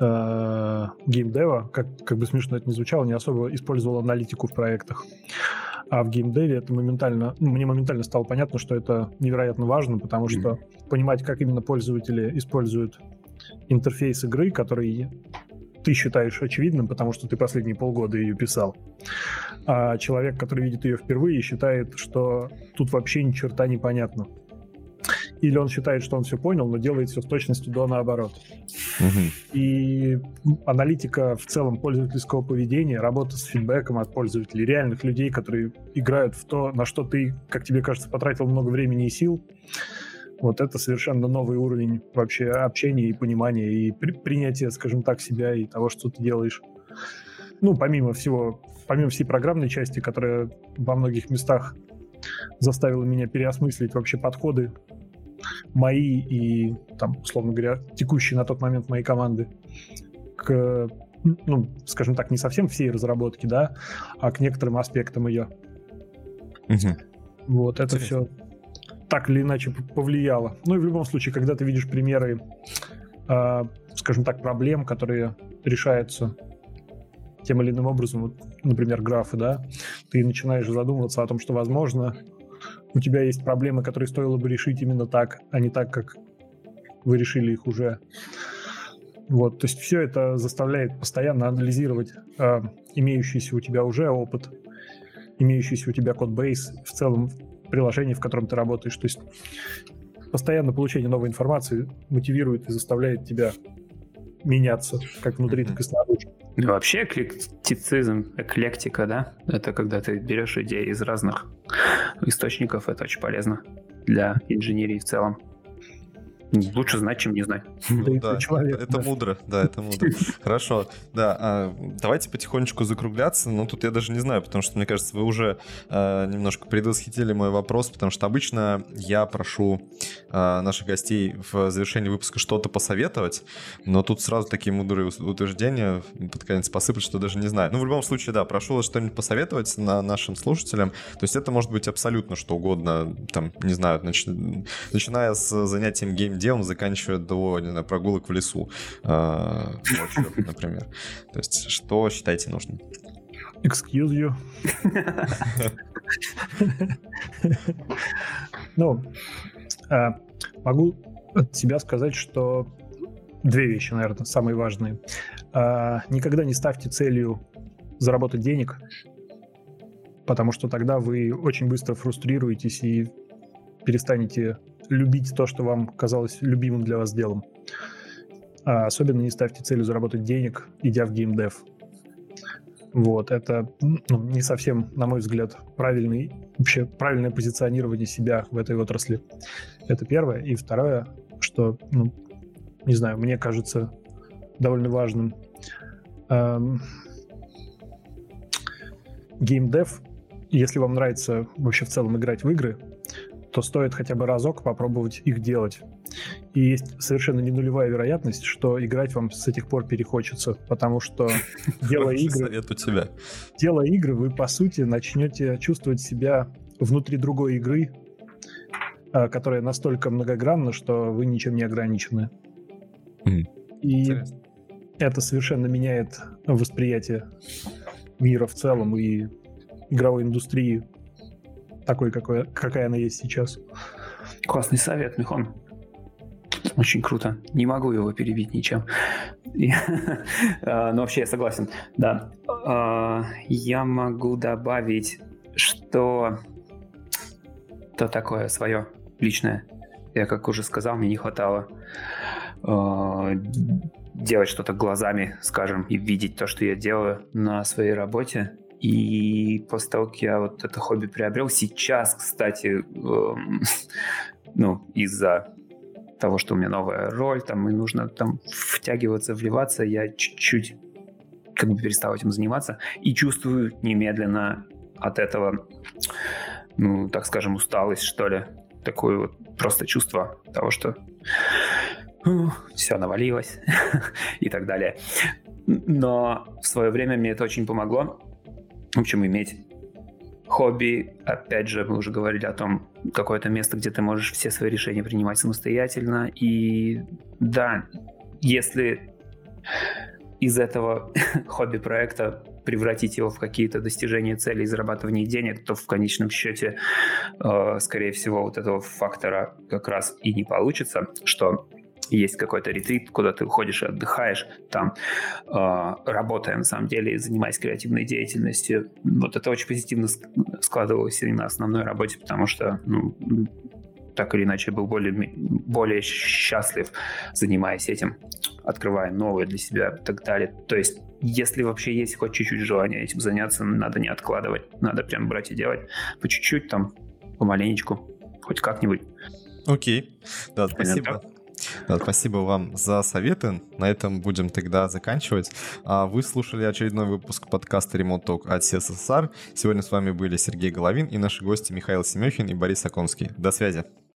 э, геймдева, как, как бы смешно это не звучало, не особо использовал аналитику в проектах. А в геймдеве это моментально, ну, мне моментально стало понятно, что это невероятно важно, потому что mm-hmm. понимать, как именно пользователи используют интерфейс игры, который ты считаешь очевидным, потому что ты последние полгода ее писал. А человек, который видит ее впервые, считает, что тут вообще ни черта не понятно. Или он считает, что он все понял, но делает все с точностью до наоборот. Угу. И аналитика в целом пользовательского поведения, работа с фидбэком от пользователей, реальных людей, которые играют в то, на что ты, как тебе кажется, потратил много времени и сил, вот это совершенно новый уровень вообще общения и понимания и при- принятия, скажем так, себя и того, что ты делаешь. Ну, помимо всего, помимо всей программной части, которая во многих местах заставила меня переосмыслить вообще подходы мои и, там, условно говоря, текущие на тот момент моей команды к, ну, скажем так, не совсем всей разработки, да, а к некоторым аспектам ее. Угу. Вот, это Интересно. все так или иначе повлияло. Ну и в любом случае, когда ты видишь примеры, э, скажем так, проблем, которые решаются тем или иным образом, вот, например, графы, да, ты начинаешь задумываться о том, что, возможно, у тебя есть проблемы, которые стоило бы решить именно так, а не так, как вы решили их уже. Вот, то есть все это заставляет постоянно анализировать э, имеющийся у тебя уже опыт, имеющийся у тебя код-бейс в целом приложении, в котором ты работаешь. То есть постоянно получение новой информации мотивирует и заставляет тебя меняться, как внутри, так и снаружи. Вообще эклектицизм, эклектика, да, это когда ты берешь идеи из разных источников, это очень полезно для инженерии в целом. Лучше знать, чем не знать. Ну, да, человек, это, это мудро, да, это мудро. Хорошо, да, а, давайте потихонечку закругляться, но тут я даже не знаю, потому что, мне кажется, вы уже а, немножко предвосхитили мой вопрос, потому что обычно я прошу а, наших гостей в завершении выпуска что-то посоветовать, но тут сразу такие мудрые утверждения под конец посыпать, что даже не знаю. Ну, в любом случае, да, прошу вас что-нибудь посоветовать на нашим слушателям, то есть это может быть абсолютно что угодно, там, не знаю, нач... начиная с занятием гейм делом, заканчивая до, не знаю, прогулок в лесу э, например. То есть, что считаете нужным? Excuse you. ну, а, могу от себя сказать, что две вещи, наверное, самые важные. А, никогда не ставьте целью заработать денег, потому что тогда вы очень быстро фрустрируетесь и перестанете любить то, что вам казалось любимым для вас делом. А особенно не ставьте целью заработать денег, идя в геймдев. Вот, это ну, не совсем, на мой взгляд, правильный, вообще правильное позиционирование себя в этой отрасли. Это первое. И второе, что, ну, не знаю, мне кажется довольно важным. Эм, геймдев, если вам нравится вообще в целом играть в игры, то стоит хотя бы разок попробовать их делать. И есть совершенно не нулевая вероятность, что играть вам с этих пор перехочется, потому что делая игры... Совет у тебя. Делая игры, вы, по сути, начнете чувствовать себя внутри другой игры, а, которая настолько многогранна, что вы ничем не ограничены. И Интересно. это совершенно меняет восприятие мира в целом и игровой индустрии такой, какой, какая она есть сейчас. Классный совет, Михон. Очень круто. Не могу его перебить ничем. А, но вообще я согласен. Да. А, я могу добавить, что то такое свое личное. Я, как уже сказал, мне не хватало а, делать что-то глазами, скажем, и видеть то, что я делаю на своей работе. И после того, как я вот это хобби приобрел, сейчас, кстати, эм, ну, из-за того, что у меня новая роль, там, и нужно там втягиваться, вливаться, я чуть-чуть как бы перестал этим заниматься и чувствую немедленно от этого, ну, так скажем, усталость, что ли, такое вот просто чувство того, что все навалилось и так далее. Но в свое время мне это очень помогло, в общем, иметь хобби, опять же, мы уже говорили о том, какое-то место, где ты можешь все свои решения принимать самостоятельно. И да, если из этого хобби-проекта превратить его в какие-то достижения целей зарабатывания денег, то в конечном счете, э, скорее всего, вот этого фактора как раз и не получится, что есть какой-то ретрит, куда ты уходишь и отдыхаешь, там, э, работая на самом деле, занимаясь креативной деятельностью. Вот это очень позитивно складывалось и на основной работе, потому что, ну, так или иначе, был более, более счастлив, занимаясь этим, открывая новые для себя и так далее. То есть, если вообще есть хоть чуть-чуть желание этим заняться, надо не откладывать, надо прям брать и делать по чуть-чуть, там, помаленечку, хоть как-нибудь. Окей, да, спасибо. Да, спасибо вам за советы. На этом будем тогда заканчивать. А вы слушали очередной выпуск подкаста Remote Talk от CSSR. Сегодня с вами были Сергей Головин и наши гости Михаил Семехин и Борис Аконский. До связи.